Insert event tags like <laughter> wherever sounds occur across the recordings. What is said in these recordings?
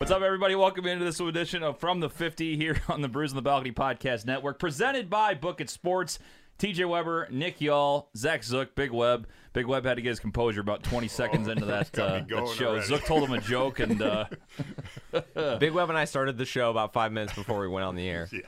What's up, everybody? Welcome into this edition of From the 50 here <laughs> on the Brews on the Balcony Podcast Network, presented by Book It Sports. TJ Weber, Nick Y'all, Zach Zook, Big Web. Big Web had to get his composure about 20 seconds into that, uh, that show. already. Zook told him a joke, and uh, <laughs> Big Web and I started the show about five minutes before we went on the air. <laughs>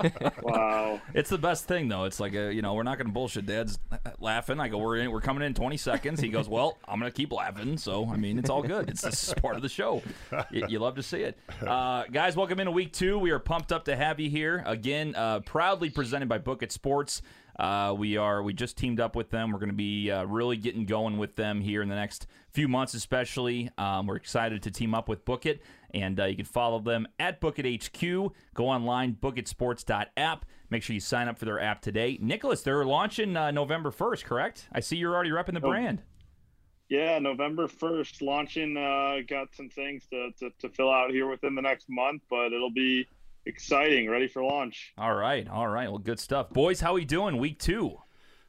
<laughs> Wow. it's the best thing, though. It's like, a, you know, we're not going to bullshit. Dad's laughing. I go, we're in, we're coming in 20 seconds. He goes, well, I'm going to keep laughing. So, I mean, it's all good. It's this is part of the show. You, you love to see it. Uh, guys, welcome into week two. We are pumped up to have you here. Again, uh, proudly presented by Book It Sports. Uh, we are we just teamed up with them. We're going to be uh, really getting going with them here in the next few months, especially. Um, we're excited to team up with Book It, and uh, you can follow them at Book It HQ. Go online, bookitsports.app. Make sure you sign up for their app today. Nicholas, they're launching uh, November first, correct? I see you're already repping the brand. Yeah, November 1st, launching. Uh, got some things to, to, to fill out here within the next month, but it'll be exciting, ready for launch. All right, all right. Well, good stuff, boys. How are we doing? Week two.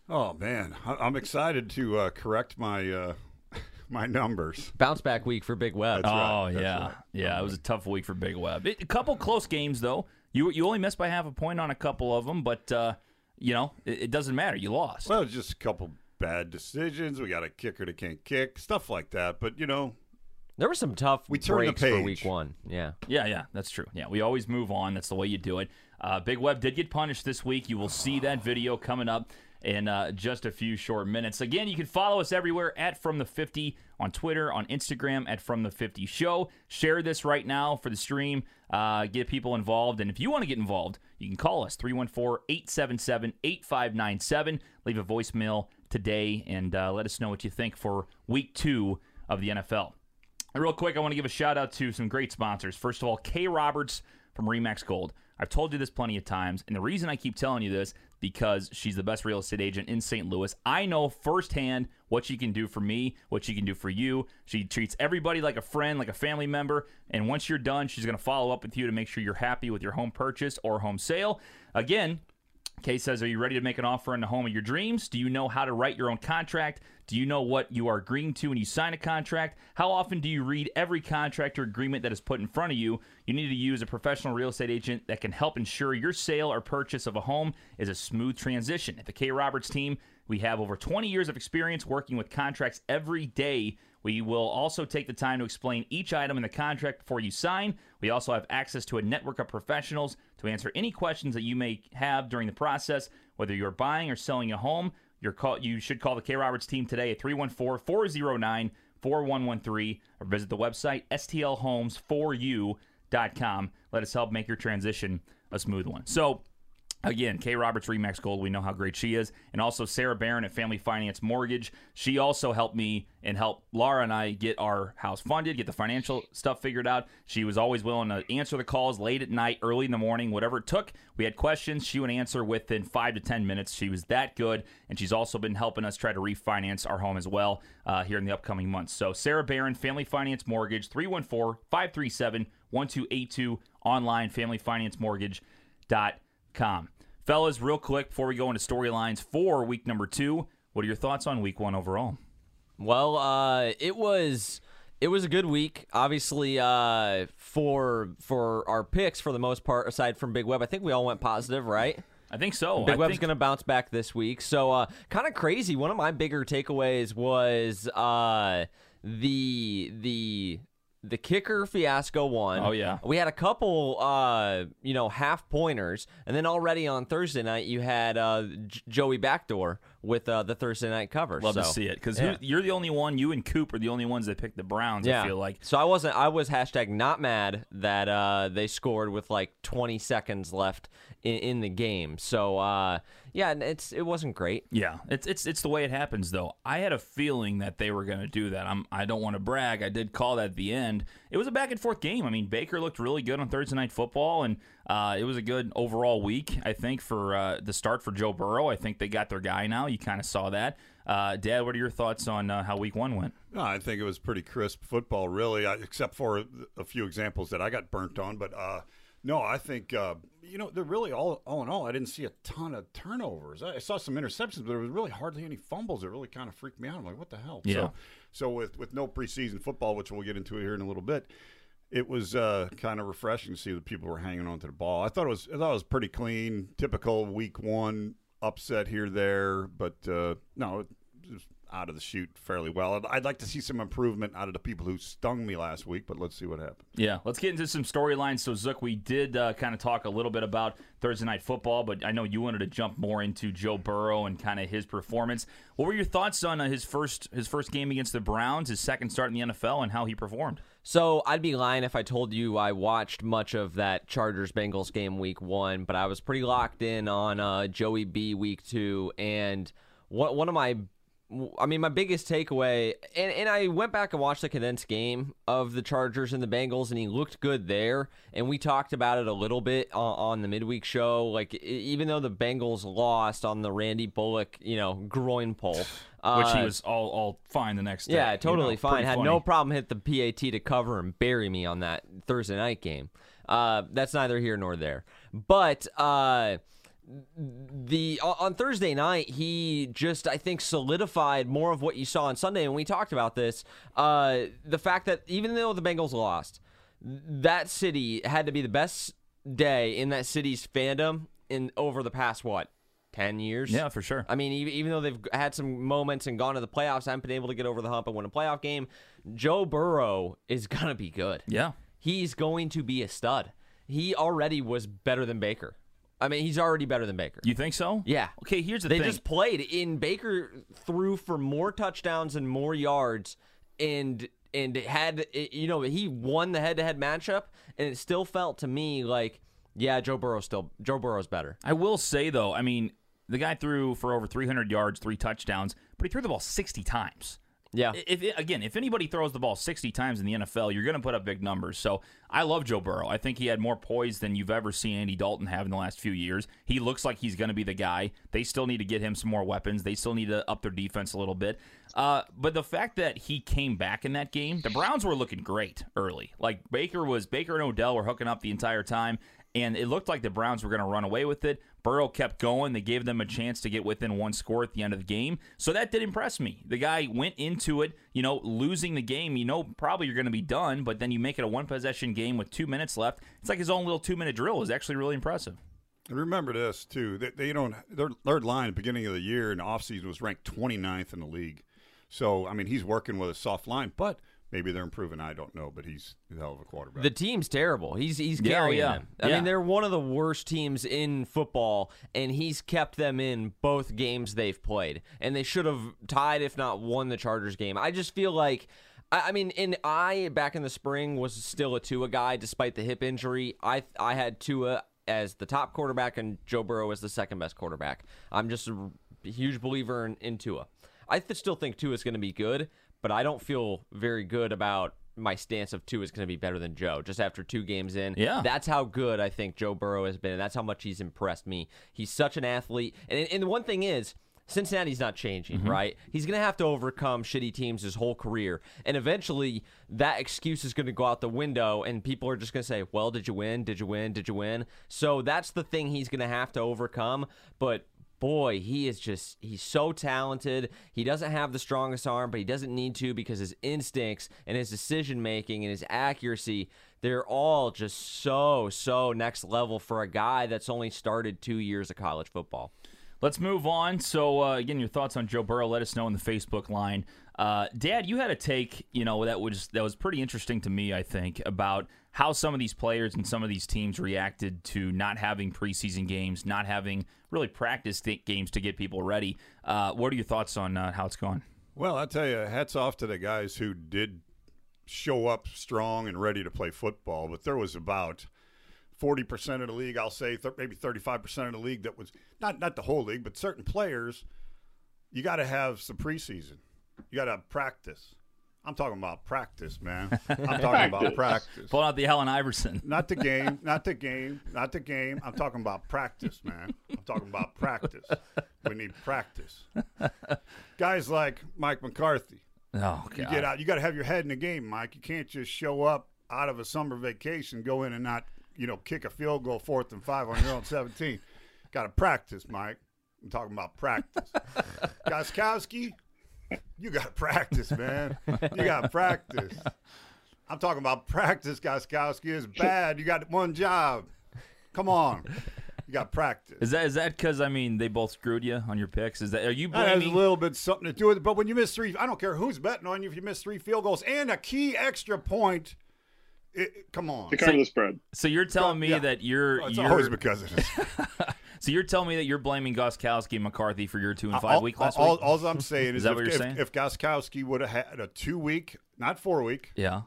Oh man, I- I'm excited to uh, correct my uh, <laughs> my numbers. Bounce back week for Big Web. That's oh right, that's yeah, right. yeah. It was a tough week for Big Web. It, a couple close games though. You you only missed by half a point on a couple of them, but uh, you know it, it doesn't matter. You lost. Well, it's just a couple bad decisions. We got a kicker that can't kick, stuff like that. But you know, There were some tough We turned the breaks for week one. Yeah. Yeah, yeah, that's true. Yeah, we always move on. That's the way you do it. Uh, Big Web did get punished this week. You will see that video coming up in uh, just a few short minutes. Again, you can follow us everywhere at From the 50 on Twitter, on Instagram at From the 50 Show. Share this right now for the stream. Uh, get people involved. And if you want to get involved, you can call us 314 877 8597. Leave a voicemail today and uh, let us know what you think for week two of the NFL. And real quick, I want to give a shout out to some great sponsors. First of all, K Roberts from Remax Gold. I've told you this plenty of times, and the reason I keep telling you this because she's the best real estate agent in St. Louis. I know firsthand what she can do for me, what she can do for you. She treats everybody like a friend, like a family member, and once you're done, she's going to follow up with you to make sure you're happy with your home purchase or home sale. Again, Kay says, Are you ready to make an offer on the home of your dreams? Do you know how to write your own contract? Do you know what you are agreeing to when you sign a contract? How often do you read every contract or agreement that is put in front of you? You need to use a professional real estate agent that can help ensure your sale or purchase of a home is a smooth transition. At the K Roberts team, we have over 20 years of experience working with contracts every day. We will also take the time to explain each item in the contract before you sign. We also have access to a network of professionals to answer any questions that you may have during the process. Whether you're buying or selling a home, call, you should call the K Roberts team today at 314 409 4113 or visit the website stlhomes4u.com. Let us help make your transition a smooth one. So, Again, Kay Roberts Remax Gold, we know how great she is. And also Sarah Barron at Family Finance Mortgage. She also helped me and helped Laura and I get our house funded, get the financial stuff figured out. She was always willing to answer the calls late at night, early in the morning, whatever it took. We had questions. She would answer within five to 10 minutes. She was that good. And she's also been helping us try to refinance our home as well uh, here in the upcoming months. So, Sarah Barron, Family Finance Mortgage, 314 537 1282, online, familyfinancemortgage.com. Fellas, real quick before we go into storylines for week number two, what are your thoughts on week one overall? Well, uh, it was it was a good week. Obviously, uh, for for our picks for the most part, aside from Big Web, I think we all went positive, right? I think so. Big I Web's think- going to bounce back this week. So, uh, kind of crazy. One of my bigger takeaways was uh, the the the kicker fiasco one. Oh, yeah. we had a couple, uh, you know, half pointers, and then already on Thursday night you had uh, J- Joey Backdoor with uh, the Thursday night cover. Love to see it because yeah. you're the only one. You and Coop are the only ones that picked the Browns. I feel like So I wasn't. I was hashtag not mad that uh, they scored with like 20 seconds left in, in the game. So uh, yeah, and it's it wasn't great. Yeah, it's it's it's the way it happens though. I had a feeling that they were going to do that. I'm I don't want to brag. I did call that at the end. It was a back and forth game. I mean, Baker looked really good on Thursday night football, and uh, it was a good overall week. I think for uh, the start for Joe Burrow. I think they got their guy now. You kind of saw that. Uh, Dad, what are your thoughts on uh, how Week One went? No, I think it was pretty crisp football, really, except for a few examples that I got burnt on. But uh, no, I think uh, you know they're really all all in all. I didn't see a ton of turnovers. I saw some interceptions, but there was really hardly any fumbles. It really kind of freaked me out. I'm like, what the hell? Yeah. So, so with with no preseason football, which we'll get into here in a little bit, it was uh, kind of refreshing to see that people were hanging on to the ball. I thought it was I thought it was pretty clean, typical week one upset here there, but uh, no, it was out of the chute fairly well. I'd, I'd like to see some improvement out of the people who stung me last week, but let's see what happens. Yeah, let's get into some storylines. So, Zook, we did uh, kind of talk a little bit about Thursday night football, but I know you wanted to jump more into Joe Burrow and kind of his performance. What were your thoughts on uh, his first his first game against the Browns, his second start in the NFL, and how he performed? So I'd be lying if I told you I watched much of that Chargers Bengals game week one, but I was pretty locked in on uh, Joey B week two, and one one of my I mean, my biggest takeaway, and, and I went back and watched the condensed game of the Chargers and the Bengals, and he looked good there. And we talked about it a little bit on, on the midweek show. Like, even though the Bengals lost on the Randy Bullock, you know, groin pull, uh, <sighs> which he uh, was all all fine the next day. Yeah, totally you know, fine. Had funny. no problem hit the PAT to cover and bury me on that Thursday night game. Uh, that's neither here nor there. But uh, the on Thursday night, he just I think solidified more of what you saw on Sunday, and we talked about this. Uh, the fact that even though the Bengals lost, that city had to be the best day in that city's fandom in over the past what 10 years. Yeah, for sure. I mean, even, even though they've had some moments and gone to the playoffs, haven't been able to get over the hump and win a playoff game, Joe Burrow is going to be good. Yeah. He's going to be a stud. He already was better than Baker. I mean, he's already better than Baker. You think so? Yeah. Okay, here's the they thing. They just played in Baker threw for more touchdowns and more yards and and had you know he won the head-to-head matchup and it still felt to me like yeah Joe Burrow still Joe Burrow's better. I will say though, I mean, the guy threw for over 300 yards, three touchdowns, but he threw the ball 60 times. Yeah. If again, if anybody throws the ball 60 times in the NFL, you're going to put up big numbers. So I love Joe Burrow. I think he had more poise than you've ever seen Andy Dalton have in the last few years. He looks like he's going to be the guy. They still need to get him some more weapons. They still need to up their defense a little bit. Uh, but the fact that he came back in that game, the Browns were looking great early. Like Baker was, Baker and Odell were hooking up the entire time, and it looked like the Browns were going to run away with it. Burrow kept going. They gave them a chance to get within one score at the end of the game. So that did impress me. The guy went into it, you know, losing the game. You know, probably you're going to be done, but then you make it a one possession game with two minutes left. It's like his own little two minute drill is actually really impressive. And remember this too. They, they don't their third line at the beginning of the year and offseason was ranked 29th in the league. So I mean he's working with a soft line, but maybe they're improving. I don't know, but he's a hell of a quarterback. The team's terrible. He's he's Yeah, carrying yeah. them. I Yeah. mean, they're one of the worst teams in football, and he's kept them in both games they've played. And they should have tied, if not won, the Chargers game. I just feel like. I I mean, and I back in the spring was still a Tua guy despite the hip injury. I I had Tua as the top quarterback and Joe Burrow as the second best quarterback. I'm just a huge believer in, in Tua. I th- still think Tua is going to be good, but I don't feel very good about my stance of Tua is going to be better than Joe just after two games in. Yeah. That's how good I think Joe Burrow has been, and that's how much he's impressed me. He's such an athlete. And, and the one thing is, Cincinnati's not changing, mm-hmm. right? He's going to have to overcome shitty teams his whole career. And eventually, that excuse is going to go out the window, and people are just going to say, Well, did you win? Did you win? Did you win? So that's the thing he's going to have to overcome. But boy, he is just he's so talented. He doesn't have the strongest arm, but he doesn't need to because his instincts and his decision making and his accuracy, they're all just so so next level for a guy that's only started 2 years of college football. Let's move on. So, uh, again, your thoughts on Joe Burrow? Let us know in the Facebook line. Uh, Dad, you had a take, you know, that was that was pretty interesting to me. I think about how some of these players and some of these teams reacted to not having preseason games, not having really practice th- games to get people ready. Uh, what are your thoughts on uh, how it's gone? well, I tell you, hats off to the guys who did show up strong and ready to play football. But there was about forty percent of the league, I'll say, th- maybe thirty-five percent of the league that was not not the whole league, but certain players. You got to have some preseason. You got to practice. I'm talking about practice, man. <laughs> I'm talking about practice. Pull out the Allen Iverson. Not the game, <laughs> not the game, not the game. I'm talking about practice, man. I'm talking about practice. We need practice. Guys like Mike McCarthy. Oh God. You get out. You got to have your head in the game, Mike. You can't just show up out of a summer vacation, go in and not, you know, kick a field goal fourth and five on your own 17. Got to practice, Mike. I'm talking about practice. <laughs> Gostkowski, you got to practice, man. You got to practice. I'm talking about practice, Gostkowski is bad. You got one job. Come on. You got practice. Is that is that because I mean they both screwed you on your picks? Is that are you That has a little bit something to do with it. But when you miss three, I don't care who's betting on you. If you miss three field goals and a key extra point, it, come on. To cover the spread. So you're telling me Yeah. that you're Oh, it's you're always because of this. <laughs> so you're telling me that you're blaming Gostkowski and McCarthy for your two and five all, week last all, week? all I'm saying <laughs> is, that if, if, saying? if Gostkowski would have had a two week, not four week, yeah.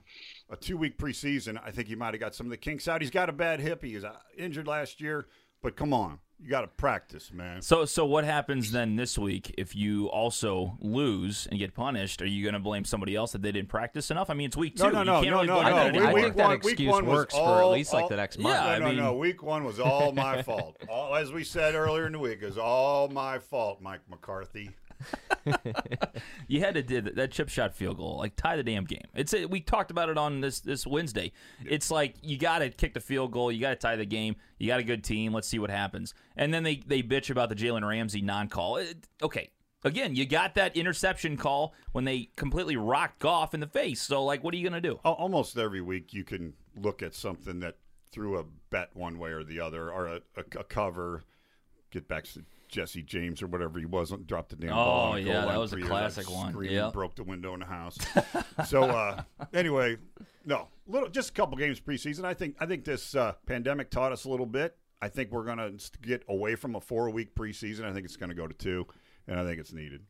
a two week preseason, I think he might have got some of the kinks out. He's got a bad hip. He was uh, injured last year. But come on, you got to practice, man. So so what happens then this week if you also lose and get punished? Are you going to blame somebody else that they didn't practice enough? I mean, it's week two. No, no, You no, can't no, really no, no. I think, I Week think that one- week excuse one was works for at least like the next Yeah, month. I no, no, mean- no. Week one was all my fault. <laughs> All, as we said earlier in the week, is all my fault, Mike McCarthy. <laughs> You had to did that chip shot field goal, like tie the damn game. It's we talked about it on this this Wednesday. It's like you got to kick the field goal, you got to tie the game. You got a good team. Let's see what happens. And then they they bitch about the Jalen Ramsey non call. Okay, again, you got that interception call when they completely rocked Goff in the face. So like, what are you gonna do? Almost every week, you can look at something that threw a bet one way or the other, or a, a, a cover. Get back to Jesse James or whatever he was, dropped the damn ball. Oh, yeah, that was a years, classic one. Yep. broke the window in the house. <laughs> so uh, anyway, no, little just a couple games preseason. I think I think this uh, pandemic taught us a little bit. I think we're going to get away from a four week preseason. I think it's going to go to two, and I think it's needed.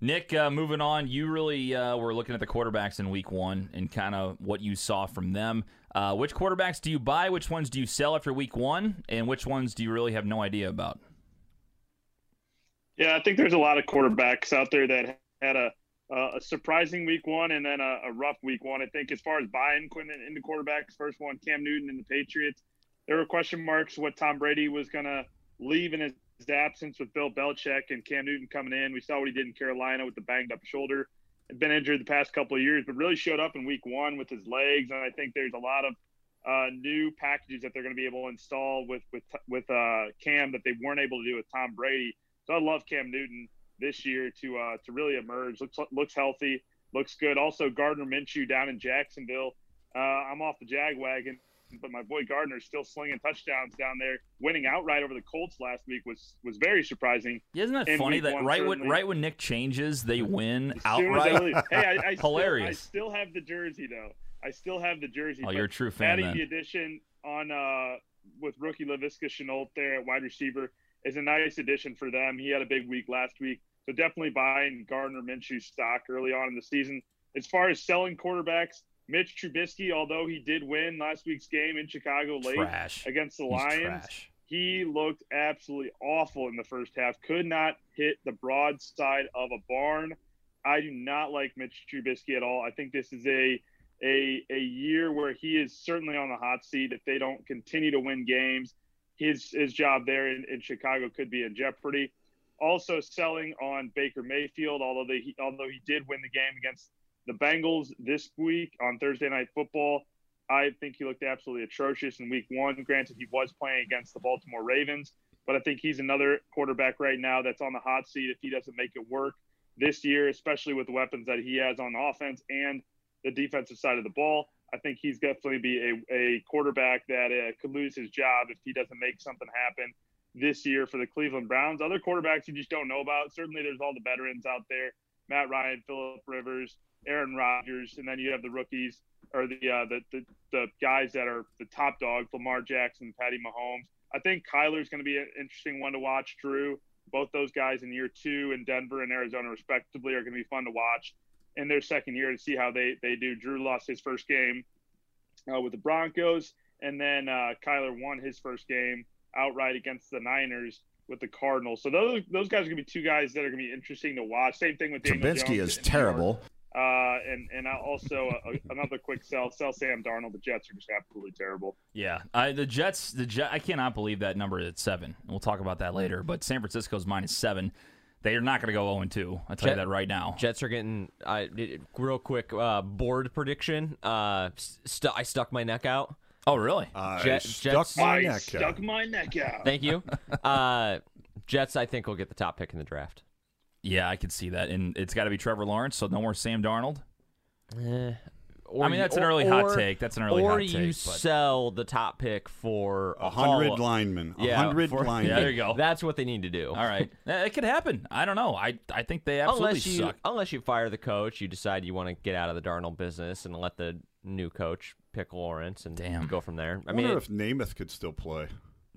Nick, uh, moving on, you really uh, were looking at the quarterbacks in week one and kind of what you saw from them. Uh, which quarterbacks do you buy? Which ones do you sell after week one? And which ones do you really have no idea about? Yeah, I think there's a lot of quarterbacks out there that had a a surprising week one and then a, a rough week one. I think as far as buying Quinn into quarterbacks, first one Cam Newton and the Patriots, there were question marks what Tom Brady was going to leave in his absence with Bill Belichick and Cam Newton coming in. We saw what he did in Carolina with the banged up shoulder. Had been injured the past couple of years, but really showed up in week one with his legs. And I think there's a lot of uh, new packages that they're going to be able to install with with with uh, Cam that they weren't able to do with Tom Brady. So I love Cam Newton this year to uh, to really emerge. Looks looks healthy, looks good. Also Gardner Minshew down in Jacksonville. Uh, I'm off the Jag wagon, but my boy Gardner's still slinging touchdowns down there. Winning outright over the Colts last week was was very surprising. Isn't that In funny that one, right when right when Nick changes, they win As soon as outright? Hey, I, I Hilarious. Still, I still have the jersey though. I still have the jersey. Oh, you're a true fan adding then. the addition on uh, with rookie Laviska Shenault there at wide receiver is a nice addition for them. He had a big week last week, so definitely buying Gardner Minshew stock early on in the season. As far as selling quarterbacks, Mitch Trubisky, although he did win last week's game in Chicago late Trash. against the He's Lions, trash. he looked absolutely awful in the first half. Could not hit the broad side of a barn. I do not like Mitch Trubisky at all. I think this is a a a year where he is certainly on the hot seat. If they don't continue to win games, his his job there in, in Chicago could be in jeopardy. Also selling on Baker Mayfield, although they although he did win the game against the Bengals this week on Thursday Night Football. I think he looked absolutely atrocious in week one. Granted, he was playing against the Baltimore Ravens, but I think he's another quarterback right now that's on the hot seat if he doesn't make it work this year, especially with the weapons that he has on offense and the defensive side of the ball. I think he's definitely be a, a quarterback that uh, could lose his job if he doesn't make something happen this year for the Cleveland Browns. Other quarterbacks you just don't know about. Certainly, there's all the veterans out there: Matt Ryan, Philip Rivers, Aaron Rodgers, and then you have the rookies or the uh, the, the the guys that are the top dogs: Lamar Jackson, Patty Mahomes. I think Kyler's going to be an interesting one to watch. Drew, both those guys in year two in Denver and Arizona, respectively, are going to be fun to watch in their second year to see how they they do. Drew lost his first game uh, with the Broncos, and then uh, Kyler won his first game outright against the Niners with the Cardinals. So those those guys are going to be two guys that are going to be interesting to watch. Same thing with Daniel Trubinsky Jones is in New York. terrible. Uh, and and also uh, another quick sell sell Sam Darnold. The Jets are just absolutely terrible. Yeah, I, the Jets. The Jet. I cannot believe that number at seven. We'll talk about that later. But San Francisco's minus seven. They are not going to go zero and two. I tell you that right now. Jets are getting I real quick uh, board prediction. Uh, st- I stuck my neck out. Oh, really? I Jet- stuck Jets- my I neck stuck out. my neck out. Thank you. <laughs> uh, Jets, I think will get the top pick in the draft. yeah, I can see that. And it's got to be Trevor Lawrence. So no more Sam Darnold. Eh, or I mean, you- that's an or- early hot take. That's an early or hot you take, but- sell the top pick for A hundred linemen. A Yeah, hundred <laughs> linemen. Yeah, there you go. That's what they need to do. All right, <laughs> it could happen. I don't know. I I think they absolutely unless you suck. unless you fire the coach, you decide you want to get out of the Darnold business and let the new coach pick Lawrence and Damn. go from there. I I mean, wonder it- if Namath could still play.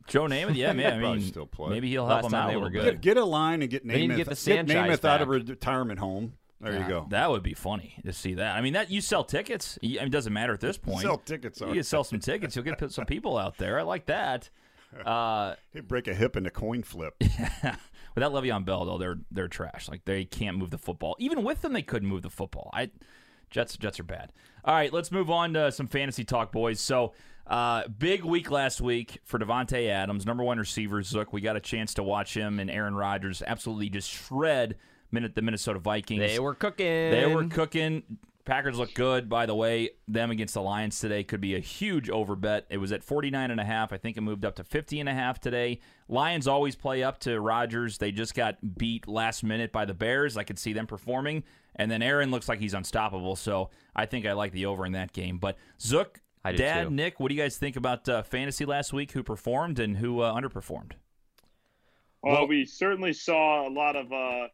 Joe Namath, yeah, <laughs> man. I mean, still play. maybe he'll Last help him time out they were good. Get, get a line and get Namath. They get the Sanchez Namath out of retirement home. There you go. That would be funny to see that. I mean, that you sell tickets. You- I mean, it doesn't matter at this point. Sell tickets. You can sell some tickets. You'll get put some people out there. I like that. <laughs> Uh, Hey, break a hip in a coin flip. <laughs> without Le'Veon Bell, though, they're they're trash. Like they can't move the football. Even with them, they couldn't move the football. I Jets Jets are bad. All right, let's move on to some fantasy talk, boys. So. Uh, big week last week for Davante Adams, number one receiver. Zook, we got a chance to watch him and Aaron Rodgers absolutely just shred the Minnesota Vikings. they were cooking. They were cooking. Packers look good, by the way. Them against the Lions today could be a huge over bet. It was at 49 and a half. I think it moved up to 50 and a half today. Lions always play up to Rodgers. They just got beat last minute by the Bears. I could see them performing. And then Aaron looks like he's unstoppable. So I think I like the over in that game. But Zook, I Dad, too. Nick, what do you guys think about uh, fantasy last week? Who performed and who uh, underperformed? Well, Well- we certainly saw a lot of uh,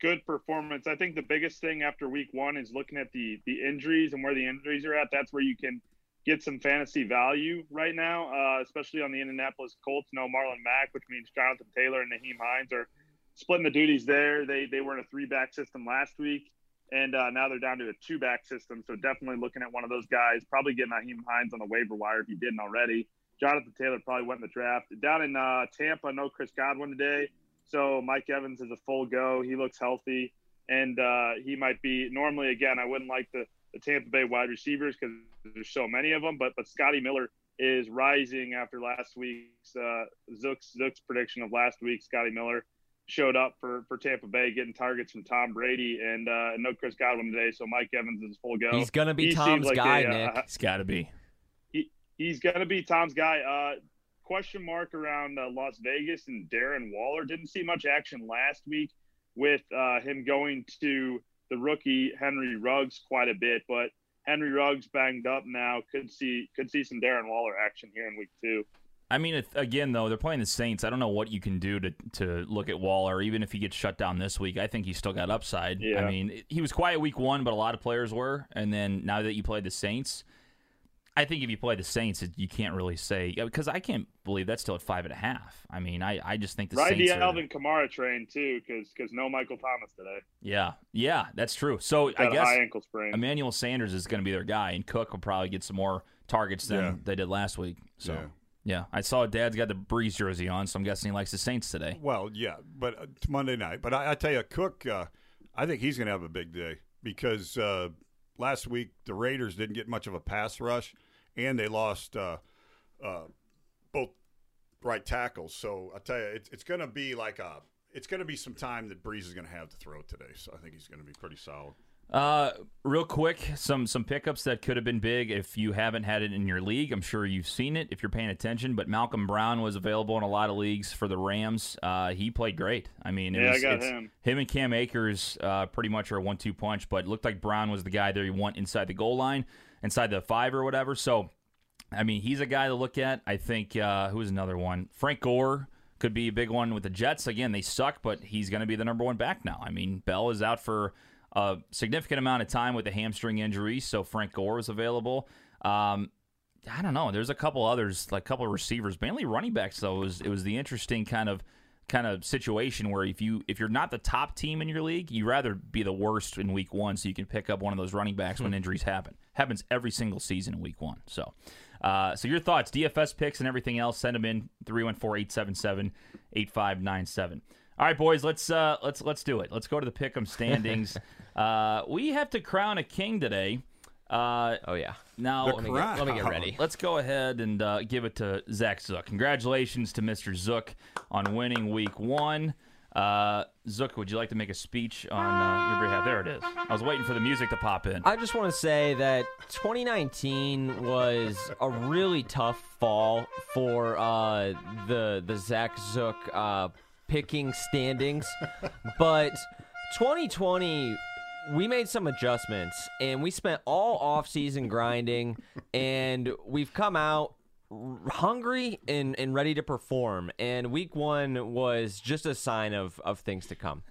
good performance. I think the biggest thing after week one is looking at the the injuries and where the injuries are at. That's where you can get some fantasy value right now, uh, especially on the Indianapolis Colts. No Marlon Mack, which means Jonathan Taylor and Nyheim Hines are splitting the duties there. They they were in a three back system last week. And uh, now they're down to a two back system. So definitely looking at one of those guys. Probably getting Nyheim Hines on the waiver wire if you didn't already. Jonathan Taylor probably went in the draft. Down in uh, Tampa, no Chris Godwin today. So Mike Evans is a full go. He looks healthy. And uh, he might be normally, again, I wouldn't like the, the Tampa Bay wide receivers because there's so many of them. But but Scotty Miller is rising after last week's uh, Zook's, Zook's prediction of last week. Scotty Miller showed up for, for Tampa Bay, getting targets from Tom Brady. And uh, no Chris Godwin today. So Mike Evans is full go. He's gonna be He seems Tom's like guy, a, uh, Nick. It's got to be. He, he's going to be Tom's guy. Uh, question mark around uh, Las Vegas and Darren Waller. Didn't see much action last week with uh, him going to the rookie Henry Ruggs quite a bit, but Henry Ruggs banged up now. Could see could see some Darren Waller action here in week two. I mean, again, though they're playing the Saints. I don't know what you can do to to look at Waller. Even if he gets shut down this week, I think he's still got upside. Yeah. I mean, he was quiet week one, but a lot of players were. And then now that you play the Saints, I think if you play the Saints, you can't really say because I can't believe that's still at five and a half. I mean, I, I just think the Ride Saints the are. Alvin Kamara train too, because because no Michael Thomas today. Yeah, yeah, that's true. So I Got a guess high ankle sprain. Emmanuel Sanders is going to be their guy, and Cook will probably get some more targets than Yeah. they did last week. So. Yeah. Yeah, I saw Dad's got the Brees jersey on, so I'm guessing he likes the Saints today. Well, yeah, but uh, it's Monday night. But I, I tell you, Cook, uh, I think he's going to have a big day because uh, last week the Raiders didn't get much of a pass rush, and they lost uh, uh, both right tackles. So I tell you, it's, it's going to be like a. It's going to be some time that Brees is going to have to throw today, so I think he's going to be pretty solid. Uh, real quick, some some pickups that could have been big if you haven't had it in your league. I'm sure you've seen it if you're paying attention. But Malcolm Brown was available in a lot of leagues for the Rams. Uh, he played great. I mean, it Yeah, I got it's- him. Him and Cam Akers uh, pretty much are a one-two punch. But it looked like Brown was the guy that you want inside the goal line, inside the five or whatever. So, I mean, he's a guy to look at. I think uh, who's another one? Frank Gore could be a big one with the Jets. Again, they suck, but he's going to be the number one back now. I mean, Bell is out for a significant amount of time with a hamstring injury, so Frank Gore is available. Um, I don't know. There's a couple others, like a couple of receivers, mainly running backs. Though it was it was the interesting kind of kind of situation where if you if you're not the top team in your league, you'd rather be the worst in week one, so you can pick up one of those running backs when injuries happen. Happens every single season in week one. So, uh, so your thoughts, DFS picks, and everything else, send them in 314-877-8597. All right, boys, let's uh, let's let's do it. Let's go to the pick'em standings. <laughs> uh, we have to crown a king today. Uh, Oh yeah. now, Let me get, let me get ready. Let's go ahead and uh, give it to Zach Zook. Congratulations to Mr. Zook on winning week one. Uh, Zook, would you like to make a speech on uh, your behalf? There it is. I was waiting for the music to pop in. I just want to say that 2019 was a really tough fall for uh, the the Zach Zook uh, picking standings, <laughs> but 2020 we made some adjustments and we spent all off season grinding and we've come out r- hungry and, and ready to perform. And week one was just a sign of, of things to come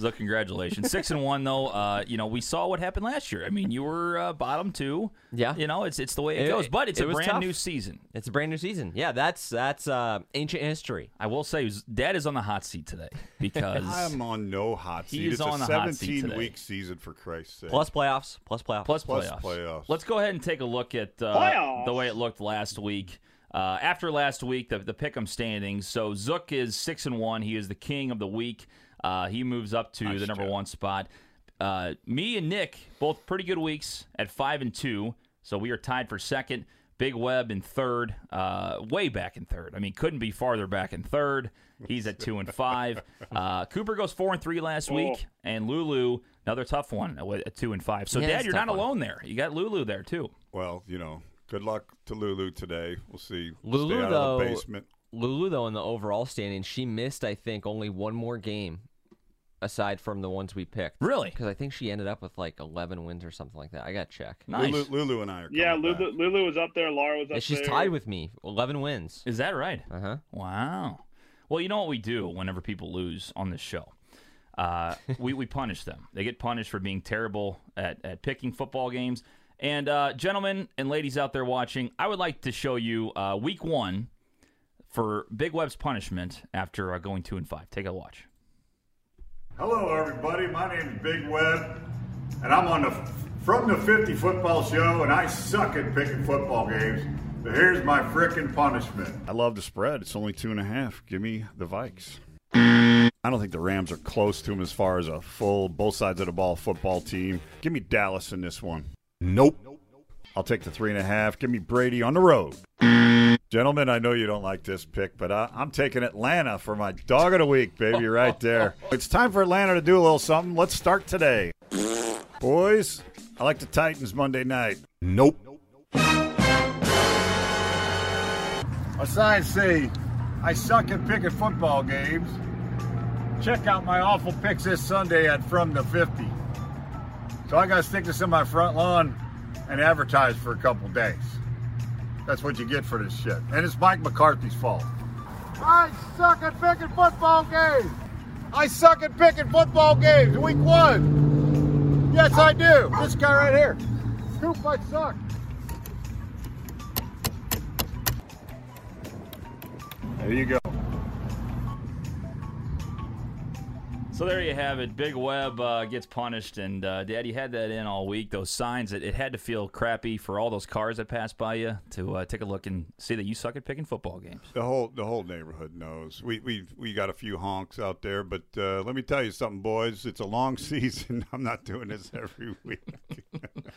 So congratulations, six and one though. Uh, you know we saw what happened last year. I mean you were uh, bottom two. Yeah. You know it's it's the way it, It- goes. But it's it a brand tough. new season. it's a brand new season yeah that's that's uh, ancient history I will say, Dad is on the hot seat today because <laughs> I'm on no hot seat. He's it's on a the hot seat 17 today. week season for Christ's sake. plus playoffs plus playoffs plus Plus playoffs. playoffs. Let's go ahead and take a look at uh, the way it looked last week. Uh, after last week, the the pick'em standings. So Zook is six and one. He is the king of the week. Uh, he moves up to Nice the number job. one spot. Uh, me and Nick both pretty good weeks at five and two. So we are tied for second. Big Web in third, uh, way back in third. I mean, couldn't be farther back in third. He's at two and five. <laughs> Uh, Cooper goes four and three last week, and Lulu another tough one at two and five. So Yeah, Dad, you're not one. alone there. You got Lulu there too. Well, you know, good luck to Lulu today. We'll see. Lulu, Stay out though- of the basement. Lulu, though, in the overall standing, she missed, I think, only one more game aside from the ones we picked. Really? Because I think she ended up with like 11 wins or something like that. I got to check. Nice. Lulu, Lulu and I are. Yeah, Lulu, back. Lulu was up there. Laura was up Yeah, she's there. tied with me. 11 wins. Is that right? Uh huh. Wow. Well, you know what we do whenever people lose on this show? Uh, <laughs> we, we punish them. They get punished for being terrible at, at picking football games. And, uh, gentlemen and ladies out there watching, I would like to show you uh, week one for Big Web's punishment after uh, going two and five. Take a watch. Hello, everybody. My name is Big Web, and I'm on the From the 50 Football Show, and I suck at picking football games. But here's my frickin' punishment. I love the spread. It's only two and a half. Give me the Vikes. I don't think the Rams are close to them as far as a full, both sides of the ball football team. Give me Dallas in this one. Nope. I'll take the three and a half. Give me Brady on the road. Gentlemen, I know you don't like this pick, but I, I'm taking Atlanta for my dog of the week, baby, right there. <laughs> It's time for Atlanta to do a little something. Let's start today. Boys, I like the Titans Monday night. Nope. My signs say I suck at picking football games. Check out my awful picks this Sunday at From the 50. So I got to stick this in my front lawn and advertise for a couple days. That's what you get for this shit. And it's Mike McCarthy's fault. I suck at picking football games. I suck at picking football games. Week one. Yes, I do. This guy right here. Scoop, I suck. There you go. So there you have it. Big Web uh, gets punished, and uh, Dad, you had that in all week. Those signs, it, it had to feel crappy for all those cars that passed by you to uh, take a look and see that you suck at picking football games. The whole the whole neighborhood knows. We we we got a few honks out there, but uh, let me tell you something, boys. It's a long <laughs> season. I'm not doing this every week.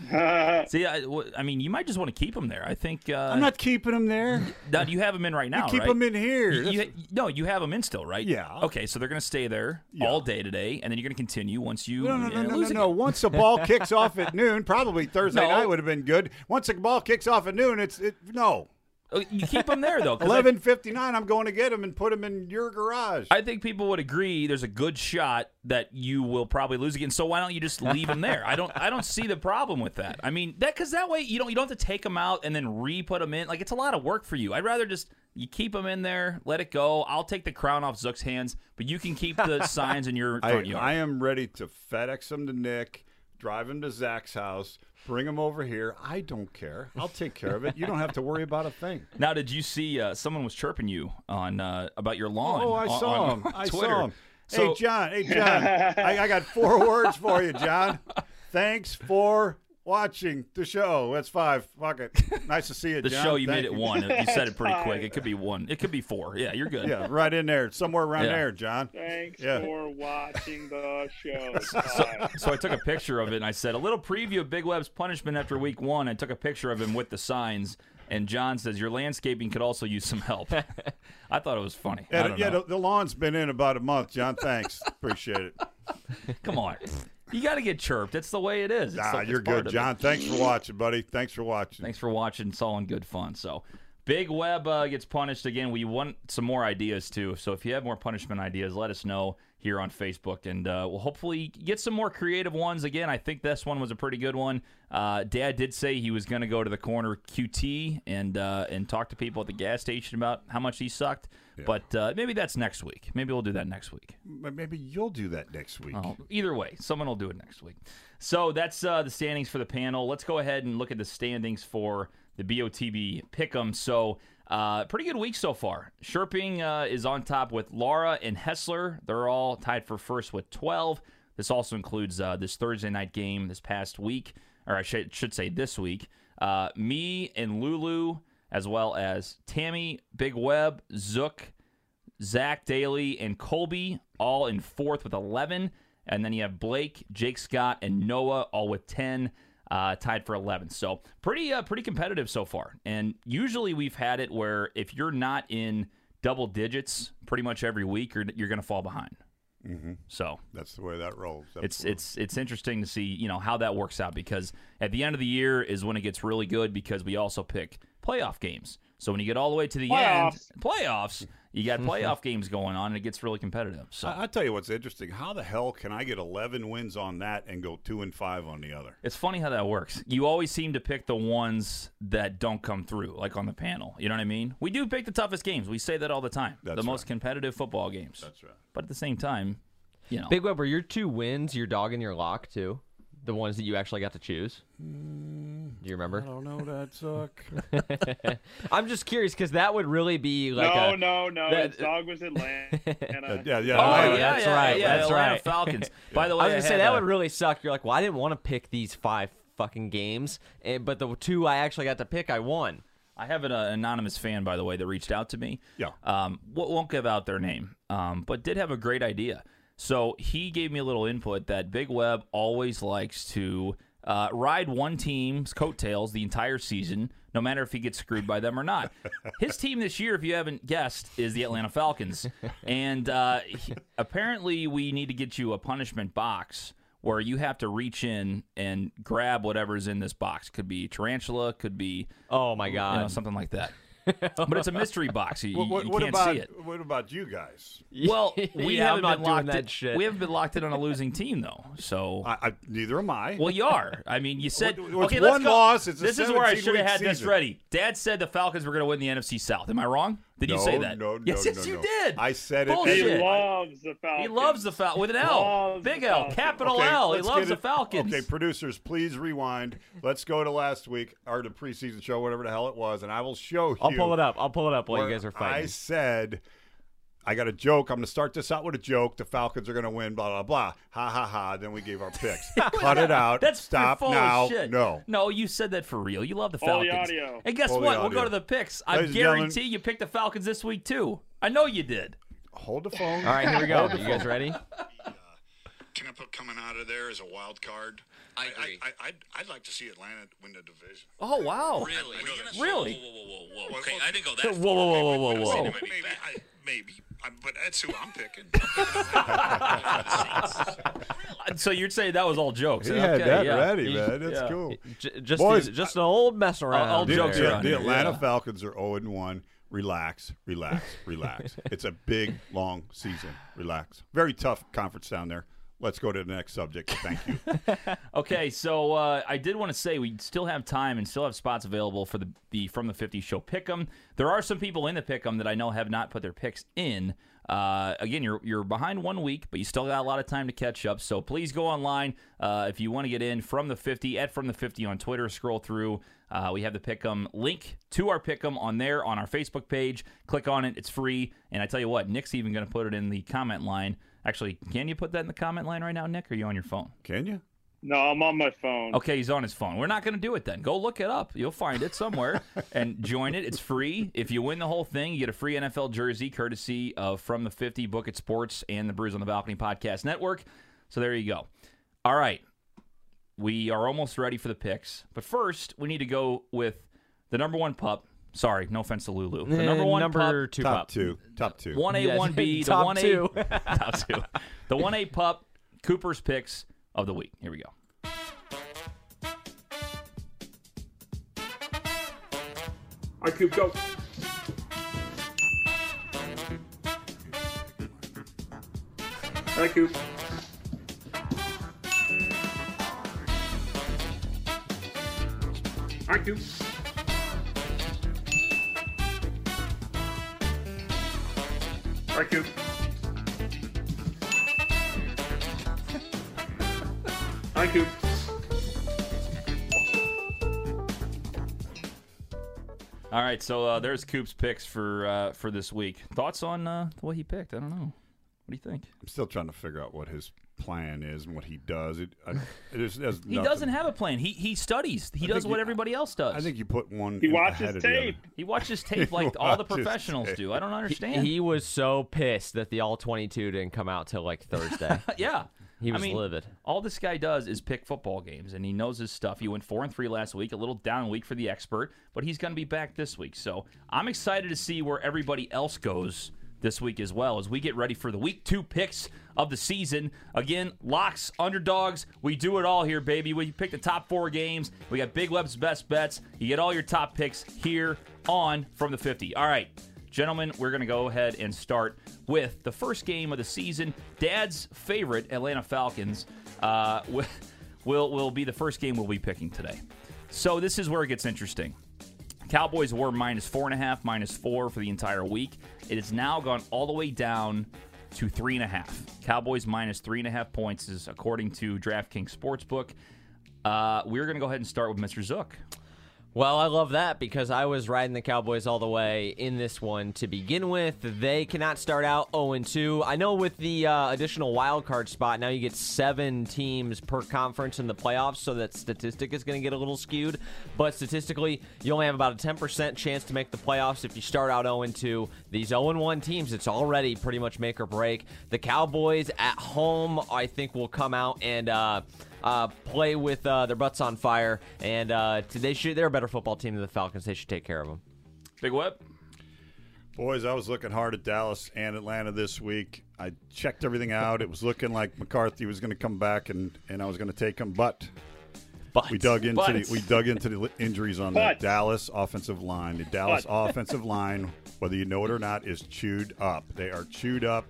<laughs> See, I, I, mean, you might just want to keep them there. I think. Uh, I'm not keeping them there. Now, you have them in right now, keep right? them in here. You, you- no, you have them in still, right? Yeah. Okay, so they're going to stay there Yeah. all day today, and then you're going to continue once you No, no, uh, no, no, no, no. Once the ball kicks off at <laughs> noon, probably Thursday No. night would have been good. Once the ball kicks off at noon, it's it no. Uh, You keep them there though. Eleven fifty nine. I'm going to get them and put them in your garage. I think people would agree there's a good shot that you will probably lose again. So why don't you just leave them there? I don't I don't see the problem with that. I mean, that cuz that way you don't you don't have to take them out and then re-put them in. Like it's a lot of work for you. I'd rather just you keep them in there, let it go. I'll take the crown off Zook's hands, but you can keep the <laughs> signs in your I, yard. I am ready to FedEx them to Nick, drive him to Zach's house, bring him over here. I don't care. I'll take care of it. You don't have to worry about a thing. <laughs> now, did you see uh, someone was chirping you on uh, about your lawn? Oh, I on- saw on him. I saw him. So- hey, John. Hey, John. I, I got four words for you, John. <laughs> Thanks for watching the show. That's five. Fuck it. <laughs> Nice to see you, The John. show you Thank made it one. You said it pretty quick. It could be one. It could be four. Yeah, you're good. Yeah, right in there, somewhere around Yeah. there, John. Thanks Yeah. for watching the show. <laughs> So, so I took a picture of it and I said, a little preview of Big Web's punishment after week one. I took a picture of him with the signs. And John says, Your landscaping could also use some help. <laughs> I thought it was funny. I Yeah, don't yeah know. the, the lawn's been in about a month, John. Thanks. Appreciate it. Come on. You got to get chirped. It's the way it is. It's Nah, the- you're good. John. Thanks for watching, buddy. Thanks for watching. Thanks for watching. It's all in good fun. So, Big Web uh, gets punished again. We want some more ideas too. So if you have more punishment ideas, let us know here on Facebook, and uh, we'll hopefully get some more creative ones. Again, I think this one was a pretty good one. Uh, Dad did say he was going to go to the corner QT and uh, and talk to people at the gas station about how much he sucked. But uh, maybe that's next week. Maybe we'll do that next week. M- Maybe you'll do that next week. Oh, either way, someone will do it next week. So that's uh, the standings for the panel. Let's go ahead and look at the standings for the BOTB Pick'em. So uh, pretty good week so far. Sherping uh, is on top with Laura and Hessler. They're all tied for first with 12. This also includes uh, this Thursday night game this past week, or I should, should say this week. Uh, me and Lulu, as well as Tammy, Big Web, Zook, Zach Daly, and Colby all in fourth with 11. And then you have Blake, Jake Scott, and Noah all with 10, uh, tied for 11. So pretty uh, pretty competitive so far. And usually we've had it where if you're not in double digits pretty much every week, you're, you're going to fall behind. Mm-hmm. So That's the way that rolls. it's it's it's interesting to see you know how that works out because at the end of the year is when it gets really good because we also pick playoff games. So when you get all the way to the Playoffs. end, playoffs, you got mm-hmm. playoff games going on and it gets really competitive. So I, I tell you what's interesting. How the hell can I get 11 wins on that and go two and five on the other? it's funny how that works. You always seem to pick the ones that don't come through, like on the panel. You know what I mean? We do pick the toughest games. We say that all the time. That's the most right. competitive football games. That's right. But at the same time, you know, Big Web, were your two wins your dog and your lock too? The ones that you actually got to choose? Mm, Do you remember? I don't know that suck. <laughs> I'm just curious because that would really be like no, a. no, no. that- His dog was Atlanta. <laughs> yeah, yeah. Oh, I- yeah, that's yeah, right, Yeah, that's Atlanta right. Falcons. <laughs> By the way, I was gonna say that uh, would really suck. You're like, well, I didn't want to pick these five fucking games, eh, but the two I actually got to pick, I won. I have an uh, anonymous fan, by the way, that reached out to me. Yeah. Um, won't give out their name, um, but did have a great idea. So he gave me a little input that Big Web always likes to uh, ride one team's coattails the entire season, no matter if he gets screwed by them or not. His team this year, if you haven't guessed, is the Atlanta Falcons, and uh, he- apparently we need to get you a punishment box where you have to reach in and grab whatever's in this box. Could be tarantula, could be Oh my you god! know, something like that. <laughs> but it's a mystery box. You, What, what, you can't about see it. what about you guys? <laughs> Well, <laughs> we Yeah, haven't been doing locked that in, shit. We haven't been locked in on a losing team though. So, I, I neither am I. well, you are. I mean, you said Well, it's okay. Let's one go. loss, it's a this is where I should have had this ready. Dad said the Falcons were going to win the NFC South. Am I wrong? Did you say that? no, no, yes, no, yes, you no. did. I said it. Bullshit. he loves the Falcons. He loves the Falcons with an L, Loves big L, Falcons. capital Okay, L. He loves the it- Falcons. Okay, producers, please rewind. Let's go to last week or the preseason show, whatever the hell it was, and I will show you. I'll pull it up. I'll pull it up while you guys are fighting. I said, I got a joke. I'm going to start this out with a joke. The Falcons are going to win. Blah blah blah. Ha ha ha. Then we gave our picks. <laughs> Cut it out. That's stop full now. Of shit. No. no, you said that for real. You love the Falcons. All the audio. And guess All what? We'll go to the picks. I Ladies and gentlemen- guarantee you picked the Falcons this week too. I know you did. Hold the phone. All right, here we go. You guys ready? <laughs> Tampa coming out of there as a wild card. I agree. I, I, would I'd like to see Atlanta win the division. Oh wow! Really? I know Really? Whoa, whoa, whoa, whoa, Well, Okay, I didn't go that Whoa, far. whoa, whoa, whoa, whoa, whoa. maybe Maybe, back. I, maybe, I, but that's who I'm picking. <laughs> So you're saying that was all jokes? He okay, had that yeah. ready, You- man. That's yeah. cool. J- just Boys, just an old mess uh, around. I'll The, jokes the- around the Atlanta yeah. Falcons are 0 and 1. Relax, relax, relax. <laughs> it's a big, long season. Relax. Very tough conference down there. Let's go to the next subject. Thank you. <laughs> Okay, so uh, I did want to say we still have time and still have spots available for the, the From the 50 show pick'em. There are some people in the pick'em that I know have not put their picks in. Uh, again, you're you're behind one week, but you still got a lot of time to catch up. So please go online uh, if you want to get in from the 50 at from the 50 on Twitter. Scroll through. Uh, we have the pick'em link to our pick'em on there on our Facebook page. Click on it; it's free. And I tell you what, Nick's even going to put it in the comment line. Actually, can you put that in the comment line right now, Nick? Or are you on your phone? Can you? No, I'm on my phone. Okay, he's on his phone. We're not going to do it then. Go look it up. You'll find it somewhere <laughs> and join it. It's free. If you win the whole thing, you get a free NFL jersey courtesy of From the 50, Book It Sports, and the Brews on the Balcony Podcast Network. So there you go. All right. We are almost ready for the picks. But first, we need to go with the number one pup. Sorry, no offense to Lulu. The number Eh, one number pup. two Top pup. two. Top two. One A, one B, <laughs> the top one A, two. <laughs> top two, the one A pup. Cooper's picks of the week. Here we go. All right, Coop, go. All right, Coop. All right, Coop. All right, Coop. All right, Coop. All right, so uh, there's Coop's picks for uh, for this week. Thoughts on uh, what he picked? I don't know. What do you think? I'm still trying to figure out what his plan is and what he does. It, I, it is, it has <laughs> He nothing- doesn't have a plan. He he studies. He I does what you- everybody else does. I think you put one. He watches ahead of the other. <laughs> tape. he watches tape like all the professionals tape. do. I don't understand. He was so pissed that the All 22 didn't come out till like Thursday. <laughs> yeah. He I was mean, livid. All this guy does is pick football games, and he knows his stuff. He went four and three last week, a little down week for the expert, but he's going to be back this week. So I'm excited to see where everybody else goes this week as well as we get ready for the week two picks of the season. Again, locks, underdogs, we do it all here, baby. We pick the top four games. We got Big Web's best bets. You get all your top picks here on from the 50. All right. Gentlemen, we're going to go ahead and start with the first game of the season. Dad's favorite, Atlanta Falcons, uh, <laughs> will will be the first game we'll be picking today. So this is where it gets interesting. Cowboys were minus four and a half, minus four for the entire week. It has now gone all the way down to three and a half. Cowboys minus three and a half points is according to DraftKings Sportsbook. Uh, we're going to go ahead and start with Mr. Zook. Well, I love that because I was riding the Cowboys all the way in this one to begin with. They cannot start out 0 2. I know with the uh, additional wild card spot, now you get seven teams per conference in the playoffs, so that statistic is going to get a little skewed. But statistically, you only have about a 10% chance to make the playoffs if you start out 0 2. These 0 1 teams, it's already pretty much make or break. The Cowboys at home, I think, will come out and. Uh, uh, play with uh, their butts on fire, and uh, they should. They're a better football team than the Falcons. They should take care of them. Big Web. Boys, I was looking hard at Dallas and Atlanta this week. I checked everything out. It was looking like McCarthy was going to come back, and, and I was going to take him, but But we dug into But. the, we dug into the injuries on the Dallas offensive line. The Dallas But. <laughs> offensive line, whether you know it or not, is chewed up. They are chewed up.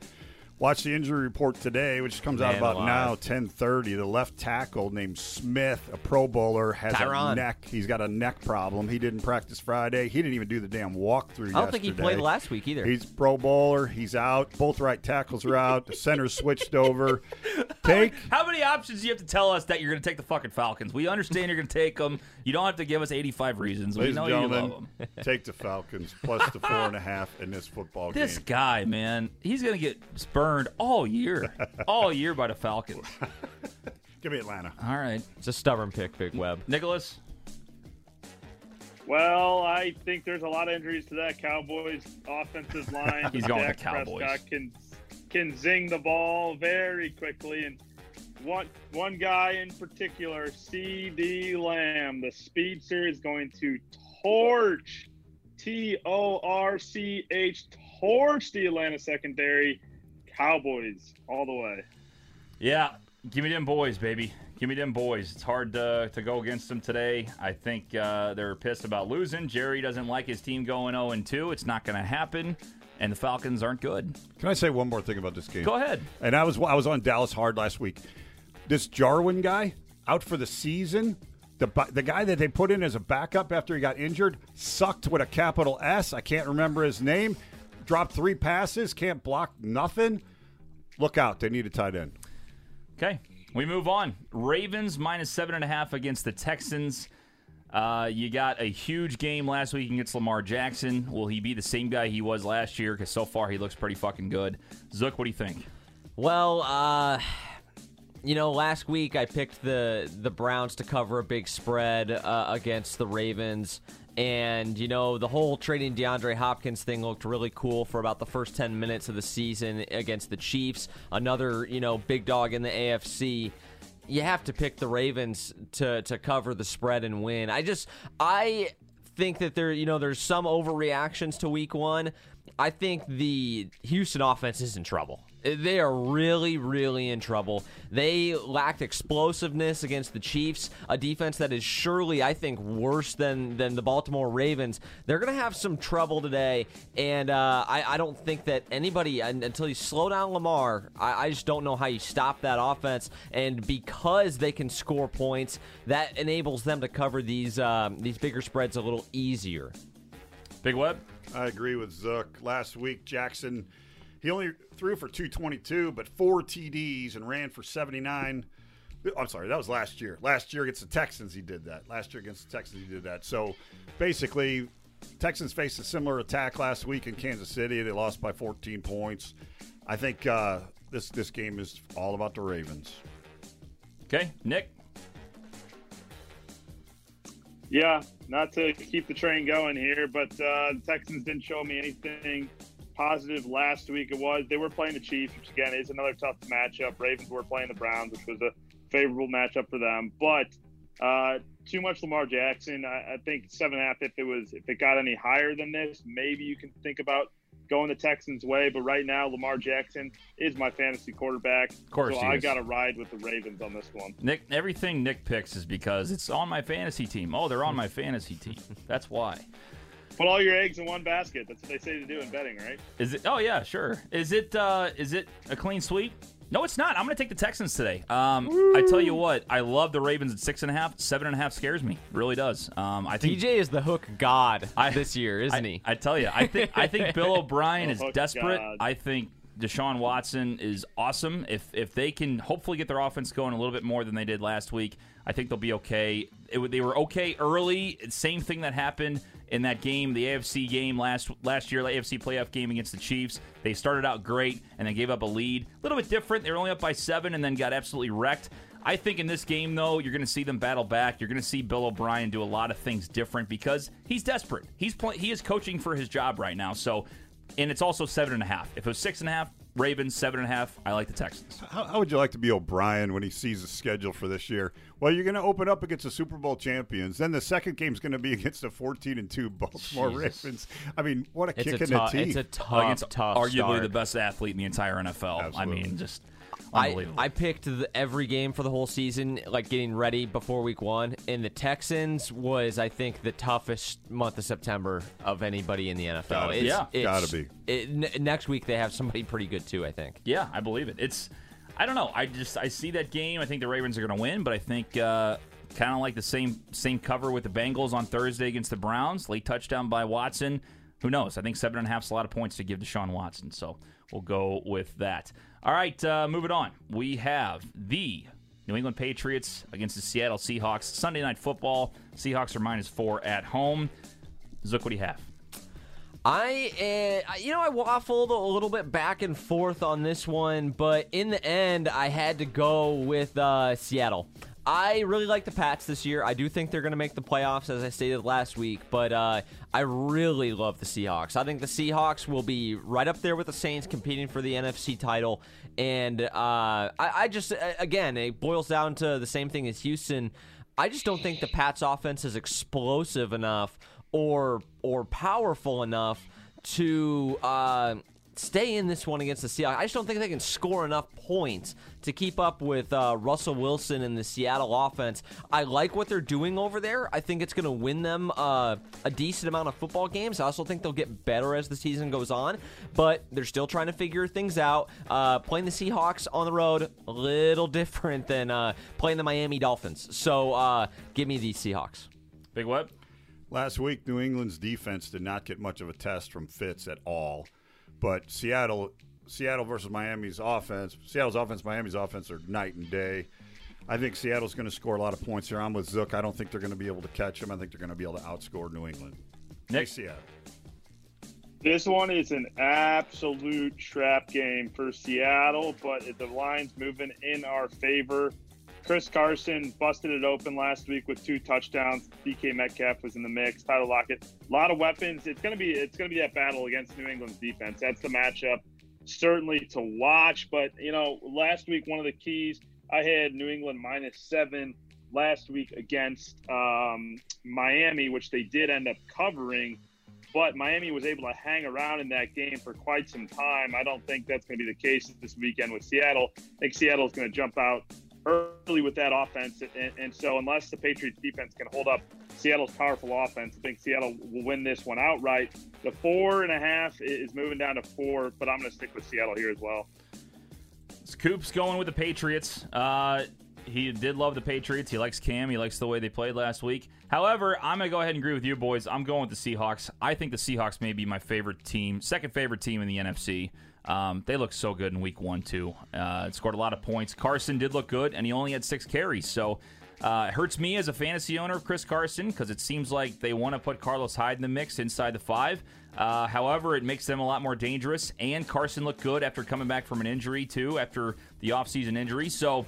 Watch the injury report today, which comes out about alive. now, ten thirty. The left tackle named Smith, a Pro Bowler, has a neck. He's got a neck problem. He didn't practice Friday. He didn't even do the damn walkthrough. I don't think he played last week either. He's Pro Bowler. He's out. Both right tackles are out. The center switched over. <laughs> Take How many options do you have to tell us that you're going to take the fucking Falcons? We understand you're going to take them. You don't have to give us 85 reasons. We Ladies know and you love them. <laughs> take the Falcons plus the four and a half in this football This game. This guy, man, he's going to get spurned all year, all year by the Falcons. <laughs> Give me Atlanta. All right, it's a stubborn pick, Big Web. Nicholas. Well, I think there's a lot of injuries to that Cowboys offensive <laughs> line. He's going with Dak the Cowboys. Prescott can can zing the ball very quickly, and one one guy in particular, CeeDee Lamb, the speedster, is going to torch T O R C H torch the Atlanta secondary. Cowboys all the way. Yeah, give me them boys, baby. Give me them boys. It's hard to, to go against them today. I think uh, they're pissed about losing. Jerry doesn't like his team going 0 2. It's not going to happen. And the Falcons aren't good. Can I say one more thing about this game? Go ahead. And I was I was on Dallas hard last week. This Jarwin guy out for the season. The, the guy that they put in as a backup after he got injured sucked with a capital S. I can't remember his name. Dropped three passes, can't block nothing. Look out, they need a tight end. Okay, we move on. Ravens minus seven and a half against the Texans. Uh, you got a huge game last week against Lamar Jackson. Will he be the same guy he was last year? Because so far he looks pretty fucking good. Zook, what do you think? Well, uh, you know, last week I picked the the Browns to cover a big spread uh, against the Ravens. And, you know, the whole trading DeAndre Hopkins thing looked really cool for about the first 10 minutes of the season against the Chiefs. Another, you know, big dog in the AFC. You have to pick the Ravens to, to cover the spread and win. I just, I think that there, you know, there's some overreactions to week one. I think the Houston offense is in trouble. They are really, really in trouble. They lacked explosiveness against the Chiefs, a defense that is surely, I think, worse than than the Baltimore Ravens. They're going to have some trouble today, and uh, I, I, don't think that anybody until you slow down Lamar. I, I just don't know how you stop that offense, and because they can score points, that enables them to cover these um, these bigger spreads a little easier. Big Web. I agree with Zook. Last week, Jackson he only threw for 222, but four TDs and ran for 79. I'm sorry, that was last year. Last year against the Texans, he did that. Last year against the Texans, he did that. So basically, Texans faced a similar attack last week in Kansas City. They lost by 14 points. I think uh, this this game is all about the Ravens. Okay, Nick. Yeah, not to keep the train going here, but uh, the Texans didn't show me anything positive last week. It was they were playing the Chiefs, which again is another tough matchup. Ravens were playing the Browns, which was a favorable matchup for them. But uh, too much Lamar Jackson. I, I think seven and a half. If it was, if it got any higher than this, maybe you can think about going the Texans' way. But right now, Lamar Jackson is my fantasy quarterback. Of course, so I got to ride with the Ravens on this one. Nick, everything Nick picks is because it's on my fantasy team. Oh, they're on my <laughs> fantasy team. That's why. Put all your eggs in one basket. That's what they say to do in betting, right? Is it? Oh yeah, sure. Is it? uh Is it a clean sweep? No, it's not. I'm going to take the Texans today. Um, I tell you what, I love the Ravens at six and a half. Seven and a half scares me. Really does. Um, I think DJ is the hook god I, this year, isn't I, he? I tell you, I think I think Bill <laughs> O'Brien is desperate. God. I think Deshaun Watson is awesome. If if they can hopefully get their offense going a little bit more than they did last week, I think they'll be okay. It, they were okay early. Same thing that happened in that game, the AFC game last last year, the AFC playoff game against the Chiefs. They started out great and then gave up a lead. A little bit different. They were only up by seven and then got absolutely wrecked. I think in this game, though, you're going to see them battle back. You're going to see Bill O'Brien do a lot of things different because he's desperate. He's play- he is coaching for his job right now. So, and it's also seven and a half. If it was six and a half, Ravens seven and a half. I like the Texans. How, how would you like to be O'Brien when he sees the schedule for this year? Well, you're going to open up against the Super Bowl champions. Then the second game's going to be <laughs> against the 14 and 2 Baltimore Jesus. Ravens. I mean, what a It's kick a in tough. the teeth. It's a tough, Against tough. arguably start. the best athlete in the entire NFL. I mean, just I, unbelievable. I picked the, every game for the whole season, like getting ready before week one. And the Texans was, I think, the toughest month of September of anybody in the NFL. Gotta be. Yeah. it's- Gotta be. It, n- next week they have somebody pretty good too. I think. Yeah, I believe it. It's I don't know. I just I see that game. I think the Ravens are going to win, but I think uh, kind of like the same same cover with the Bengals on Thursday against the Browns. Late touchdown by Watson. Who knows? I think seven and a half is a lot of points to give to Sean Watson. So we'll go with that. All right, uh, moving on. We have the New England Patriots against the Seattle Seahawks. Sunday night football. Seahawks are minus four at home. Zook, what do you have? I, uh, you know, I waffled a little bit back and forth on this one, but in the end, I had to go with uh, Seattle. I really like the Pats this year. I do think they're going to make the playoffs, as I stated last week, but uh, I really love the Seahawks. I think the Seahawks will be right up there with the Saints competing for the NFC title. And uh, I, I just, again, it boils down to the same thing as Houston. I just don't think the Pats offense is explosive enough or or powerful enough to uh, stay in this one against the Seahawks. I just don't think they can score enough points to keep up with uh, Russell Wilson and the Seattle offense. I like what they're doing over there. I think it's going to win them uh, a decent amount of football games. I also think they'll get better as the season goes on, but they're still trying to figure things out. Uh, playing the Seahawks on the road, a little different than uh, playing the Miami Dolphins. So uh, give me the Seahawks. Big Web. Last week, New England's defense did not get much of a test from Fitz at all. But Seattle, Seattle versus Miami's offense, Seattle's offense, Miami's offense are night and day. I think Seattle's going to score a lot of points here. I'm with Zook. I don't think they're going to be able to catch them. I think they're going to be able to outscore New England. Nick. Hey, Seattle. This one is an absolute trap game for Seattle, but the line's moving in our favor. Chris Carson busted it open last week with two touchdowns. DK Metcalf was in the mix. Tyler Lockett, a lot of weapons. It's gonna be it's gonna be that battle against New England's defense. That's the matchup, certainly to watch. But you know, last week one of the keys I had New England minus seven last week against um, Miami, which they did end up covering. but Miami was able to hang around in that game for quite some time. I don't think that's going to be the case this weekend with Seattle. I think Seattle is going to jump out early with that offense, and, and so unless the Patriots defense can hold up Seattle's powerful offense, I think Seattle will win this one outright. The four and a half is moving down to four, but I'm going to stick with Seattle here as well. Coop's going with the Patriots. Uh, he did love the Patriots. He likes Cam. He likes the way they played last week. However, I'm going to go ahead and agree with you, boys. I'm going with the Seahawks. I think the Seahawks may be my favorite team, second favorite team in the NFC. Um, they look so good in week one, too. Uh, scored a lot of points. Carson did look good, and he only had six carries. So uh, it hurts me as a fantasy owner of Chris Carson because it seems like they want to put Carlos Hyde in the mix inside the five. Uh, however, it makes them a lot more dangerous. And Carson looked good after coming back from an injury, too, after the offseason injury. So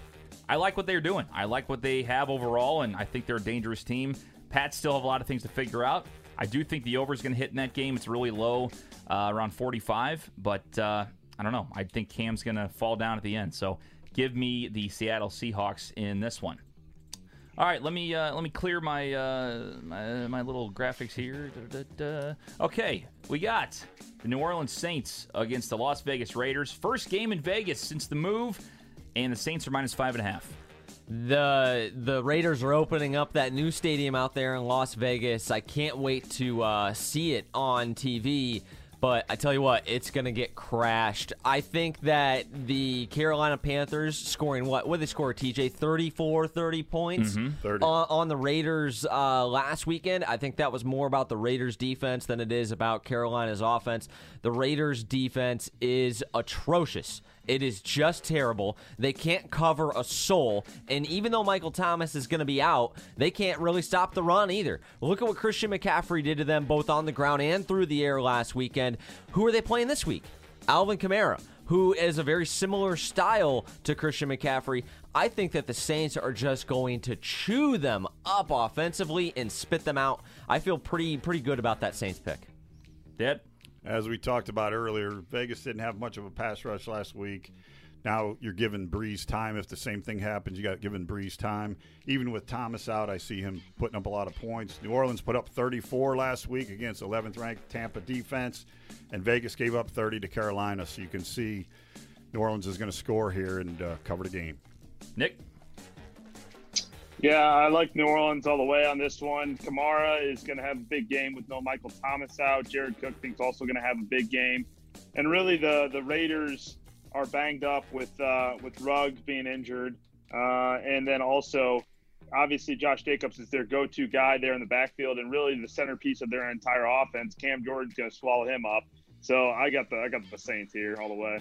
I like what they're doing. I like what they have overall, and I think they're a dangerous team. Pats still have a lot of things to figure out. I do think the over is going to hit in that game. It's really low, uh, around 45, but uh, I don't know. I think Cam's going to fall down at the end. So give me the Seattle Seahawks in this one. All right, let me uh, let me clear my, uh, my my little graphics here. Da, da, da. Okay, we got the New Orleans Saints against the Las Vegas Raiders. First game in Vegas since the move, and the Saints are minus five and a half. The the Raiders are opening up that new stadium out there in Las Vegas. I can't wait to uh, see it on TV. But I tell you what, it's going to get crashed. I think that the Carolina Panthers scoring what? What did they score, TJ? 34, 30 points 30. On, on the Raiders uh, last weekend. I think that was more about the Raiders defense than it is about Carolina's offense. The Raiders defense is atrocious. It is just terrible. They can't cover a soul. And even though Michael Thomas is going to be out, they can't really stop the run either. Look at what Christian McCaffrey did to them both on the ground and through the air last weekend. Who are they playing this week? Alvin Kamara, who is a very similar style to Christian McCaffrey. I think that the Saints are just going to chew them up offensively and spit them out. I feel pretty pretty good about that Saints pick. Dad? As we talked about earlier, Vegas didn't have much of a pass rush last week. Now you're giving Brees time. If the same thing happens, you got given Brees time. Even with Thomas out, I see him putting up a lot of points. New Orleans put up 34 last week against 11th ranked Tampa defense, and Vegas gave up 30 to Carolina. So you can see New Orleans is going to score here and uh, cover the game. Nick? Yeah, I like New Orleans all the way on this one. Kamara is going to have a big game with no Michael Thomas out. Jared Cook thinks also going to have a big game, and really the the Raiders are banged up with uh, with Ruggs being injured, uh, and then also obviously Josh Jacobs is their go-to guy there in the backfield, and really the centerpiece of their entire offense. Cam Jordan's going to swallow him up. So I got the I got the Saints here all the way.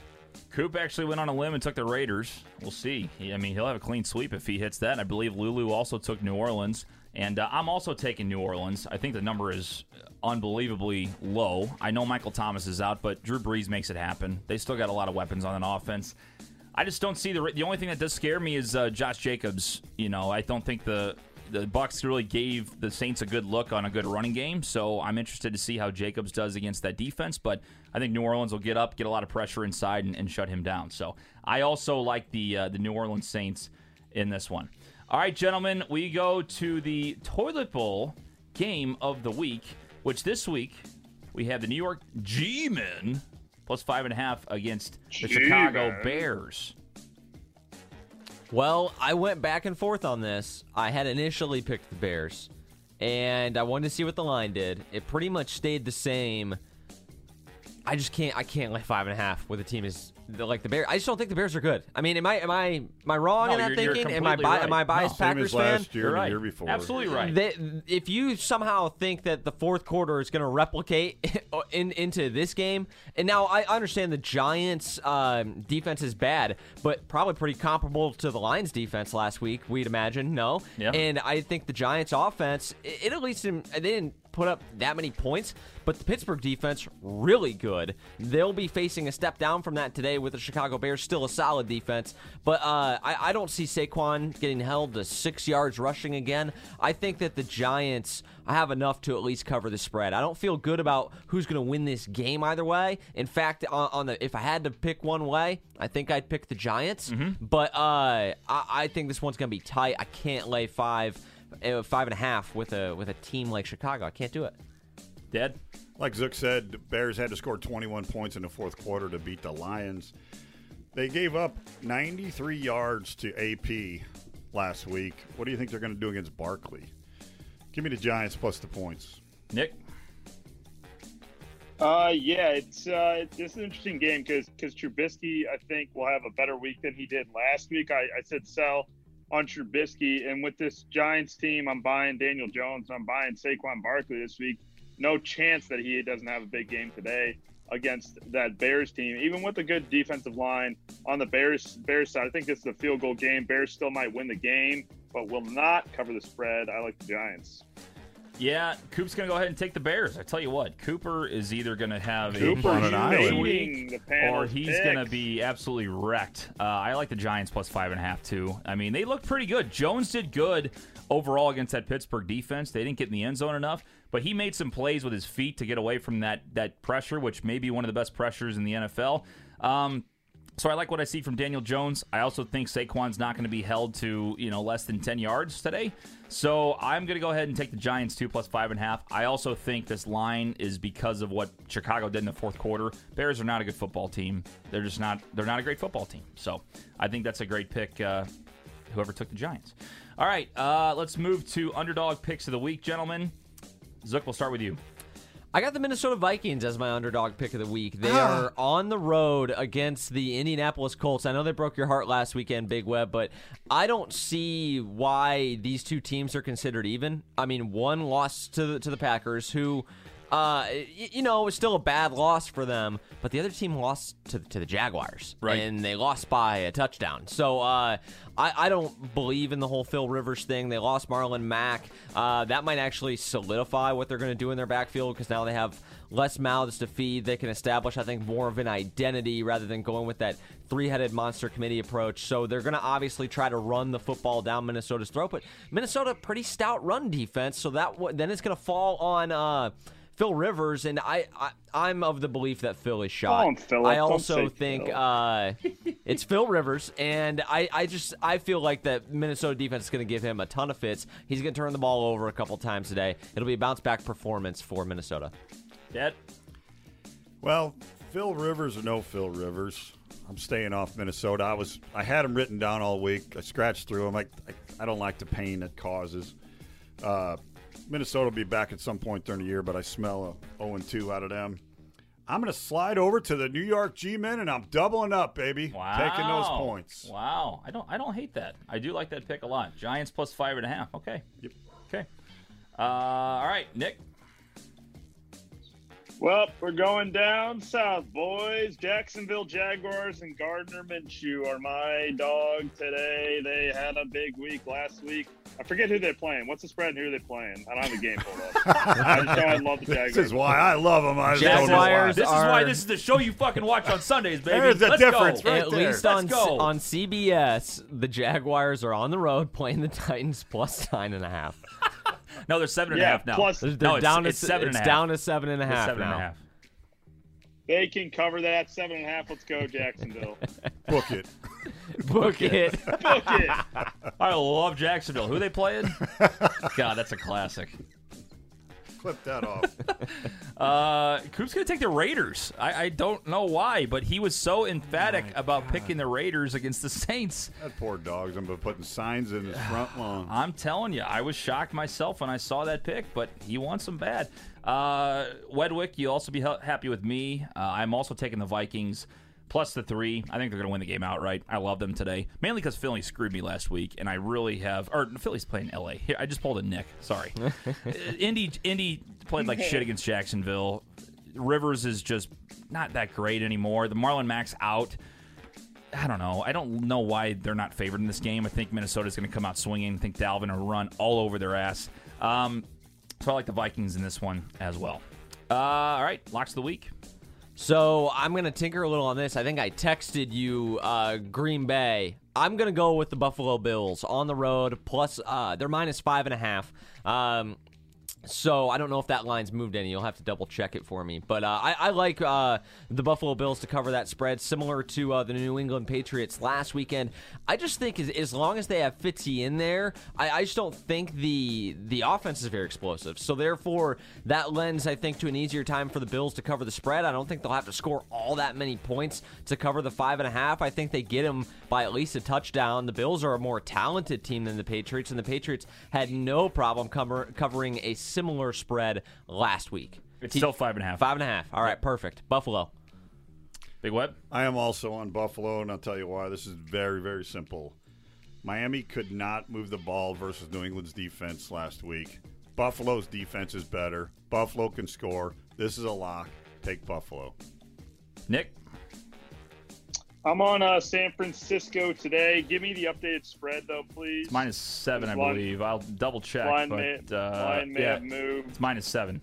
Coop actually went on a limb and took the Raiders. We'll see. He, I mean, he'll have a clean sweep if he hits that. I believe Lulu also took New Orleans. And uh, I'm also taking New Orleans. I think the number is unbelievably low. I know Michael Thomas is out, but Drew Brees makes it happen. They still got a lot of weapons on an offense. I just don't see the the only thing that does scare me is uh, Josh Jacobs. You know, I don't think the the Bucs really gave the Saints a good look on a good running game. So I'm interested to see how Jacobs does against that defense. But I think New Orleans will get up, get a lot of pressure inside, and, and shut him down. So I also like the uh, the New Orleans Saints in this one. All right, gentlemen, we go to the toilet bowl game of the week, which this week we have the New York G-Men plus five and a half against the Chicago G-Men. Bears. Well, I went back and forth on this. I had initially picked the Bears, and I wanted to see what the line did. It pretty much stayed the same. I just can't. I can't lay five and a half with a team is like the Bears. I just don't think the Bears are good. I mean, am I am I am I wrong No, in that you're- you're thinking? Am I completely bi- am I biased Same Packers as fan? last year You're right. the year before. Absolutely right. They, if you somehow think that the fourth quarter is going to replicate <laughs> in, into this game, and now I understand the Giants' um, defense is bad, but probably pretty comparable to the Lions' defense last week. We'd imagine, no. Yeah. And I think the Giants' offense, it, it at least didn't, they didn't put up that many points, but the Pittsburgh defense really good. They'll be facing a step down from that today with the Chicago Bears, still a solid defense. But uh, I, I don't see Saquon getting held to six yards rushing again. I think that the Giants have enough to at least cover the spread. I don't feel good about who's going to win this game either way. In fact, on, on the if I had to pick one way, I think I'd pick the Giants. But uh, I, I think this one's going to be tight. I can't lay five, five and a half with a with a team like Chicago. I can't do it. Dead. like Zook said, the Bears had to score 21 points in the fourth quarter to beat the Lions. They gave up 93 yards to AP last week. What do you think they're going to do against Barkley? Give me the Giants plus the points. Nick? Uh, yeah, it's uh, this is an interesting game because because Trubisky, I think, will have a better week than he did last week. I, I said sell on Trubisky, and with this Giants team, I'm buying Daniel Jones. I'm buying Saquon Barkley this week. No chance that he doesn't have a big game today against that Bears team, even with a good defensive line on the Bears Bears side. I think this is a field goal game. Bears still might win the game, but will not cover the spread. I like the Giants. Yeah, Coop's going to go ahead and take the Bears. I tell you what, Cooper is either going to have Cooper a on an island. leading or he's going to be absolutely wrecked. Uh, I like the Giants plus five and a half too. I mean, they looked pretty good. Jones did good overall against that Pittsburgh defense. They didn't get in the end zone enough, but he made some plays with his feet to get away from that that pressure, which may be one of the best pressures in the NFL. Um, so I like what I see from Daniel Jones. I also think Saquon's not going to be held to you know less than ten yards today. So I'm going to go ahead and take the Giants two plus five and a half. I also think this line is because of what Chicago did in the fourth quarter. Bears are not a good football team. They're just not. They're not a great football team. So I think that's a great pick. Uh, whoever took the Giants. All right, uh, let's move to underdog picks of the week, gentlemen. Zook, we'll start with you. I got the Minnesota Vikings as my underdog pick of the week. They ah. are on the road against the Indianapolis Colts. I know they broke your heart last weekend, Big Web, but I don't see why these two teams are considered even. I mean, one lost to the, to the Packers, who, uh, y- you know, it was still a bad loss for them, but the other team lost to, to the Jaguars, Right. And they lost by a touchdown. So uh, I, I don't believe in the whole Phil Rivers thing. They lost Marlon Mack. Uh, that might actually solidify what they're going to do in their backfield because now they have less mouths to feed. They can establish, I think, more of an identity rather than going with that three-headed monster committee approach. So they're going to obviously try to run the football down Minnesota's throat. But Minnesota, pretty stout run defense. So that w- then it's going to fall on. Uh, Phil Rivers, and I, I I'm of the belief that Phil is shot. on, Philip. I also think Phil. uh, it's Phil Rivers, and I, I just I feel like that Minnesota defense is going to give him a ton of fits. He's going to turn the ball over a couple times today. It'll be a bounce back performance for Minnesota. Dad? Well, Phil Rivers or no Phil Rivers, I'm staying off Minnesota. I was I had them written down all week. I scratched through them. I, I, I don't like the pain it causes. Uh, Minnesota will be back at some point during the year, but I smell a 0 2 out of them. I'm going to slide over to the New York G-men, and I'm doubling up, baby. Wow. Taking those points. Wow. I don't I don't hate that. I do like that pick a lot. Giants plus five and a half. Okay. Yep. Okay. Uh, all right, Nick. Well, we're going down south, boys. Jacksonville Jaguars and Gardner Minshew are my dog today. They had a big week last week. I forget who they're playing. What's the spread and who they're playing? I don't have a game pulled up. I just know I love the Jaguars. This is why I love them. I don't know why. Jaguars This is why this is the show you fucking watch on Sundays, baby. There's the Let's difference, go. right At there. least Let's on go. on CBS, the Jaguars are on the road playing the Titans plus nine and a half. <laughs> No, they're seven and a half now. plus- They're, they're it's, down to it's seven and it's a half. down to seven and a It's half seven and now. a half. They can cover that seven and a half. Let's go, Jacksonville. <laughs> Book <laughs> it. Book it. Book <laughs> it. I love Jacksonville. Who they playing? God, that's a classic. Clip that off. <laughs> Uh, Coop's gonna take the Raiders. I, I don't know why, but he was so emphatic about picking the Raiders against the Saints. that poor dog's been putting signs in his front <sighs> lawn. I'm telling you, I was shocked myself when I saw that pick, but he wants them bad. Uh, Wedwick, you'll also be ha- happy with me. Uh, I'm also taking the Vikings plus the three. I think they're going to win the game outright. I love them today, mainly because Philly screwed me last week, and I really have. Or Philly's playing LA. Here, I just pulled a Nick. Sorry. <laughs> Uh, Indy, Indy played like shit against Jacksonville. Rivers is just not that great anymore. The Marlon Mack's out. I don't know. I don't know why they're not favored in this game. I think Minnesota's going to come out swinging. I think Dalvin will run all over their ass. Um, so I like the Vikings in this one as well. Uh, all right, locks of the week. So I'm gonna tinker a little on this. I think I texted you uh, Green Bay. I'm gonna go with the Buffalo Bills on the road. Plus, uh, they're minus five and a half. Um, So I don't know if that line's moved any. You'll have to double check it for me. But uh, I, I like uh, the Buffalo Bills to cover that spread, similar to uh, the New England Patriots last weekend. I just think as, as long as they have Fitzy in there, I, I just don't think the the offense is very explosive. So therefore, that lends I think to an easier time for the Bills to cover the spread. I don't think they'll have to score all that many points to cover the five and a half. I think they get them by at least a touchdown. The Bills are a more talented team than the Patriots, and the Patriots had no problem cover, covering a similar spread last week. It's still five and a half. Five and a half. All right, perfect. Buffalo. Big Web. I am also on Buffalo, and I'll tell you why. This is very, very simple. Miami could not move the ball versus New England's defense last week. Buffalo's defense is better. Buffalo can score. This is a lock. Take Buffalo. Nick. I'm on uh, San Francisco today. Give me the updated spread, though, please. It's minus seven, I Line- believe. I'll double check. line but, may, uh, line may yeah, have moved. it's minus seven.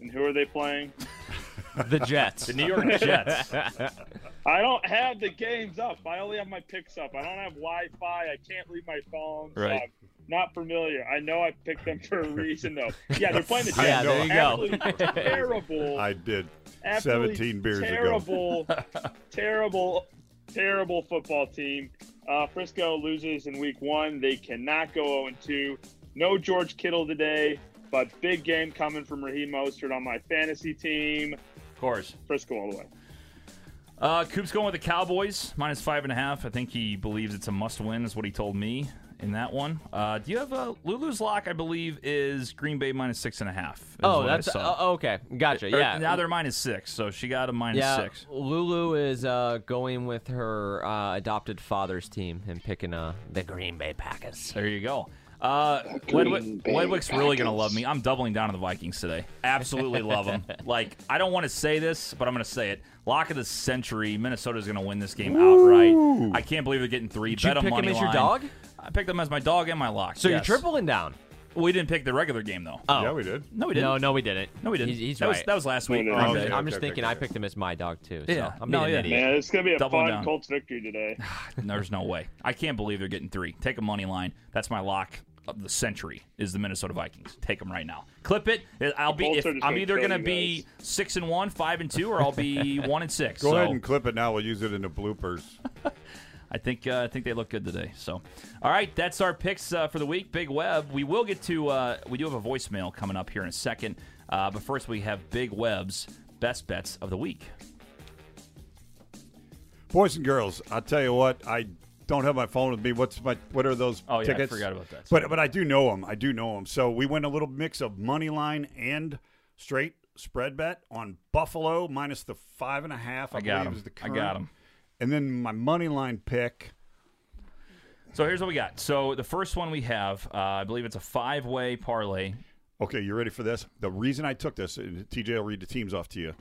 And who are they playing? <laughs> The Jets. The New York Jets. <laughs> I don't have the games up. I only have my picks up. I don't have Wi-Fi. I can't leave my phone. Right. I'm not familiar. I know I picked them for a reason, though. <laughs> Yeah, they're playing the Jets. Yeah, there you go. <laughs> Terrible. I did. 17 beers ago. terrible, <laughs> terrible, terrible football team. Uh, Frisco loses in week one. They cannot go 0 2. No George Kittle today, but big game coming from Raheem Mostert on my fantasy team. Of course. Frisco all the way. Uh, Coop's going with the Cowboys, minus five and a half. I think he believes it's a must win, is what he told me in that one. Uh, do you have a Lulu's lock? I believe is Green Bay minus six and a half. Oh, that's uh, okay. Gotcha. Or Yeah. now they're minus six, so she got a minus yeah, six. Lulu is uh, going with her uh, adopted father's team and picking uh, the Green Bay Packers. There you go. Uh, Wedwick, Wedwick's really going to love me. I'm doubling down on the Vikings today. Absolutely love them. <laughs> Like, I don't want to say this, but I'm going to say it. Lock of the century. Minnesota's going to win this game outright. I can't believe they're getting three. Did you Bet 'em pick 'em money as your line. dog? I picked them as my dog and my lock. So yes. you're tripling down. We didn't pick the regular game though. Oh. Yeah, we did. no, we didn't. No, no, we didn't. no, we didn't. He's, he's that right. was that was last week. No, no, I'm, just, I'm just thinking I picked him as my dog too. So Yeah. I'm No, being yeah. an idiot. Man, it's going to be a Doubling fun down. Colts victory today. <laughs> There's no way. I can't believe they're getting three. Take a money line. That's my lock of the century. Is the Minnesota Vikings? Take them right now. Clip it. I'll be. If, I'm gonna either going to you be six and one, five and two, or I'll be <laughs> one and six. Go so ahead and clip it now. We'll use it in the bloopers. <laughs> I think uh, I think they look good today. So, all right, that's our picks uh, for the week. Big Web. We will get to. Uh, we do have a voicemail coming up here in a second, uh, but first we have Big Web's best bets of the week. Boys and girls, I'll tell you what. I don't have my phone with me. What's my? What are those Oh, yeah, I forgot about that. But but I do know them. I do know them. So we went a little mix of money line and straight spread bet on Buffalo minus the five and a half. I, I got believe 'em. is the I got 'em. And then my money line pick. So here's what we got. So the first one we have, uh, I believe it's a five-way parlay. Okay, you ready for this? The reason I took this, TJ will read the teams off to you,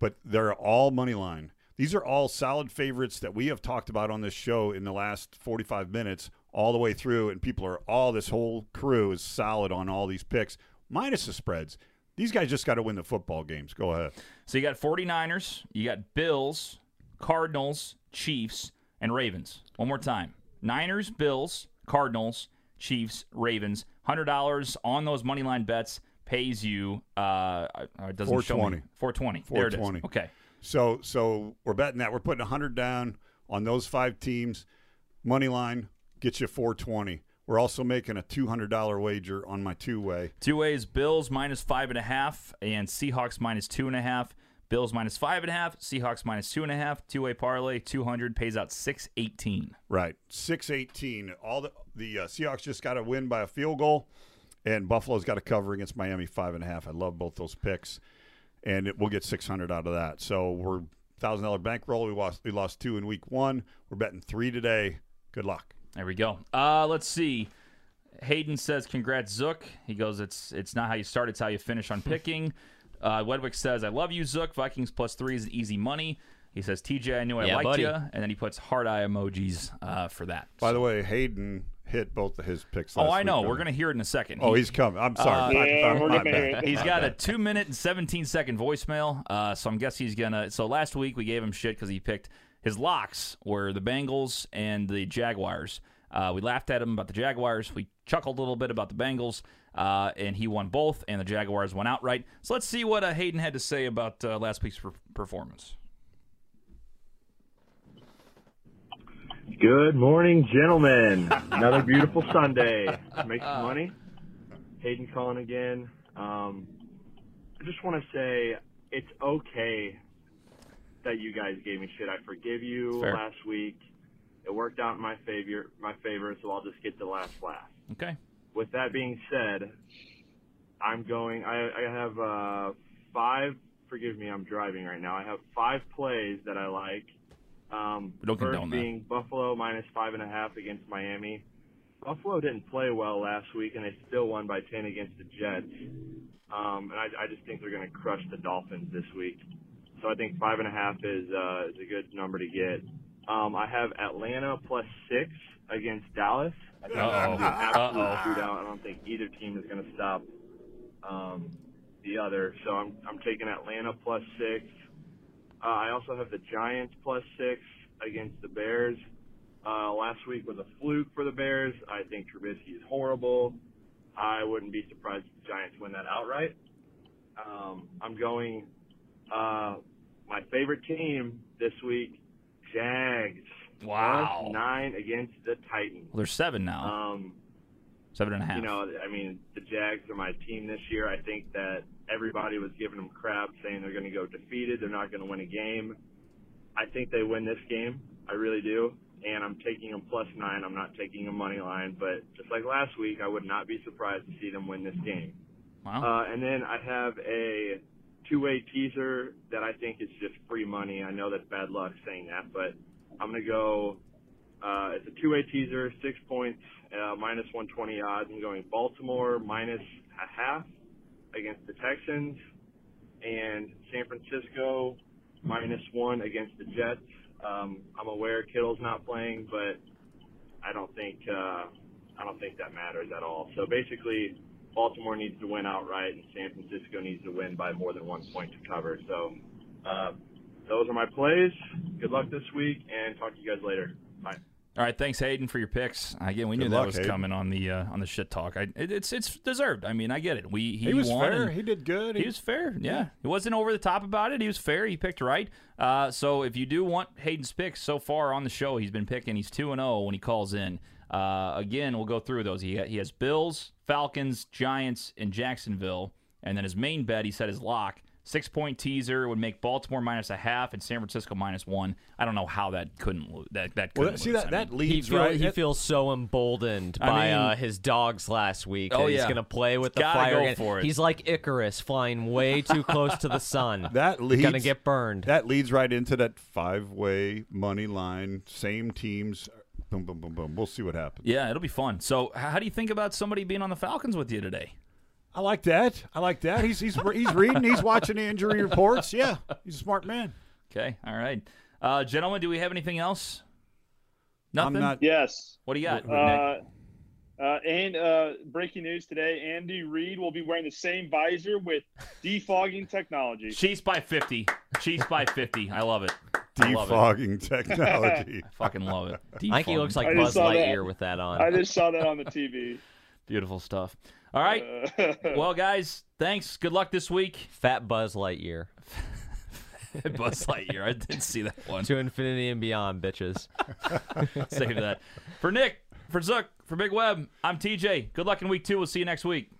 but they're all money line. These are all solid favorites that we have talked about on this show in the last 45 minutes, all the way through, and people are all this whole crew is solid on all these picks, minus the spreads. These guys just got to win the football games. Go ahead. So you got 49ers, you got Bills, Cardinals, Chiefs, and Ravens. One more time. Niners, Bills, Cardinals, Chiefs, Ravens. $100 on those money line bets pays you uh it doesn't show me. 420. 420. There it is. 420. Okay. So so we're betting that we're putting 100 down on those five teams. Money line gets you 420. We're also making a $200 wager on my two way. Two ways Bills minus five and a half and Seahawks minus two and a half. Bills minus five and a half, Seahawks minus two and a half, two way parlay, 200 pays out 618. Right, six eighteen. All the the uh, Seahawks just got to win by a field goal, and Buffalo's got to cover against Miami five and a half. I love both those picks, and it, we'll get six hundred out of that. So we're thousand dollar bankroll. We lost we lost two in week one. We're betting three today. Good luck. There we go. Uh, let's see. Hayden says, "Congrats, Zook." He goes, "It's it's not how you start; it's how you finish on <laughs> picking." Uh, Wedwick says, "I love you, Zook. Vikings plus three is easy money." He says, "TJ, I knew I Yeah, liked buddy. you," and then he puts heart eye emojis uh, for that. By the way, Hayden hit both of his picks. oh, I know. week, We're gonna hear it in a second. Oh, He- he's coming. I'm sorry. Uh, Yeah, my- we're my gonna bad. hear it. He's got a two minute and 17 second voicemail. Uh, so I'm guessing he's going to. So last week we gave him shit because he picked his locks were the Bengals and the Jaguars. Uh, we laughed at him about the Jaguars. We chuckled a little bit about the Bengals, uh, and he won both, and the Jaguars won outright. So let's see what uh, Hayden had to say about uh, last week's per- performance. Good morning, gentlemen. Another beautiful Sunday. Make some money. Hayden calling again. Um, I just want to say it's okay that you guys gave me shit. I forgive you Fair. last week. It worked out in my favor, my favor, so I'll just get the last laugh. Okay. With that being said, I'm going. I, I have uh, five. Forgive me, I'm driving right now. I have five plays that I like. Um, We don't first condone that. being Buffalo minus five and a half against Miami. Buffalo didn't play well last week, and they still won by ten against the Jets. Um, and I, I just think they're going to crush the Dolphins this week. So I think five and a half is uh, is a good number to get. Um, I have Atlanta plus six against Dallas. <laughs> I think an absolute Uh-oh. shootout. I don't think either team is going to stop um, the other. So I'm I'm taking Atlanta plus six. Uh, I also have the Giants plus six against the Bears. Uh, last week was a fluke for the Bears. I think Trubisky is horrible. I wouldn't be surprised if the Giants win that outright. Um, I'm going uh, my favorite team this week, Jags. Wow. Nine against the Titans. Well, there's seven now. Um, seven and a half. you know, I mean, the Jags are my team this year. I think that everybody was giving them crap, saying they're going to go defeated, they're not going to win a game. I think they win this game. I really do. And I'm taking them plus nine. I'm not taking a money line, but just like last week, I would not be surprised to see them win this game. wow. Uh, and then I have a two-way teaser that I think is just free money. I know that's bad luck saying that, but I'm gonna go. Uh, it's a two-way teaser, six points, uh, minus 120 odds. I'm going Baltimore minus a half against the Texans, and San Francisco minus one against the Jets. Um, I'm aware Kittle's not playing, but I don't think uh, I don't think that matters at all. So basically, Baltimore needs to win outright, and San Francisco needs to win by more than one point to cover. So uh, those are my plays. Good luck this week, and talk to you guys later. Bye. All right, thanks Hayden for your picks. Again, we knew Good that was Hayden. coming on the uh, on the shit talk. I, it, it's it's deserved. I mean, I get it. We he, He was won fair. and- He did good. He was fair. Yeah. He wasn't over the top about it. He was fair. He picked right. Uh, so if you do want Hayden's picks so far on the show, he's been picking. He's 2 and 0 when he calls in. Uh, again, we'll go through those. He, he has Bills, Falcons, Giants, and Jacksonville. And then his main bet, he said his lock. Six point teaser would make Baltimore minus a half and San Francisco minus one. I don't know how that couldn't lo- that that couldn't see lose. that I that mean, He, leads feel, right. he that- feels so emboldened I by mean- uh, his dogs last week. Oh, that he's yeah. going to play with the fire. go for it. He's like Icarus, flying way too close to the <laughs> sun. That leads Gonna get burned. That leads right into that five-way money line. Same teams. Boom, boom, boom, boom. We'll see what happens. yeah, it'll be fun. So, how do you think about somebody being on the Falcons with you today? I like that. I like that. He's he's he's reading. He's watching the injury reports. Yeah, he's a smart man. Okay, all right, uh, gentlemen. Do we have anything else? Nothing. I'm not. Yes. What do you got? Uh, uh, and uh, breaking news today: Andy Reid will be wearing the same visor with defogging technology. Chiefs by 50. Chiefs by 50. I love it. I love it. Defogging <laughs> technology. I fucking love it. I think he looks like Buzz saw that. Lightyear with that on. I just saw that on the TV. <laughs> Beautiful stuff. All right. Uh, <laughs> Well, guys, thanks. Good luck this week. Fat Buzz Lightyear. <laughs> Buzz Lightyear. I didn't see that one. To infinity and beyond, bitches. <laughs> Save that. For Nick, for Zook, for Big Web, I'm TJ. Good luck in week two. We'll see you next week.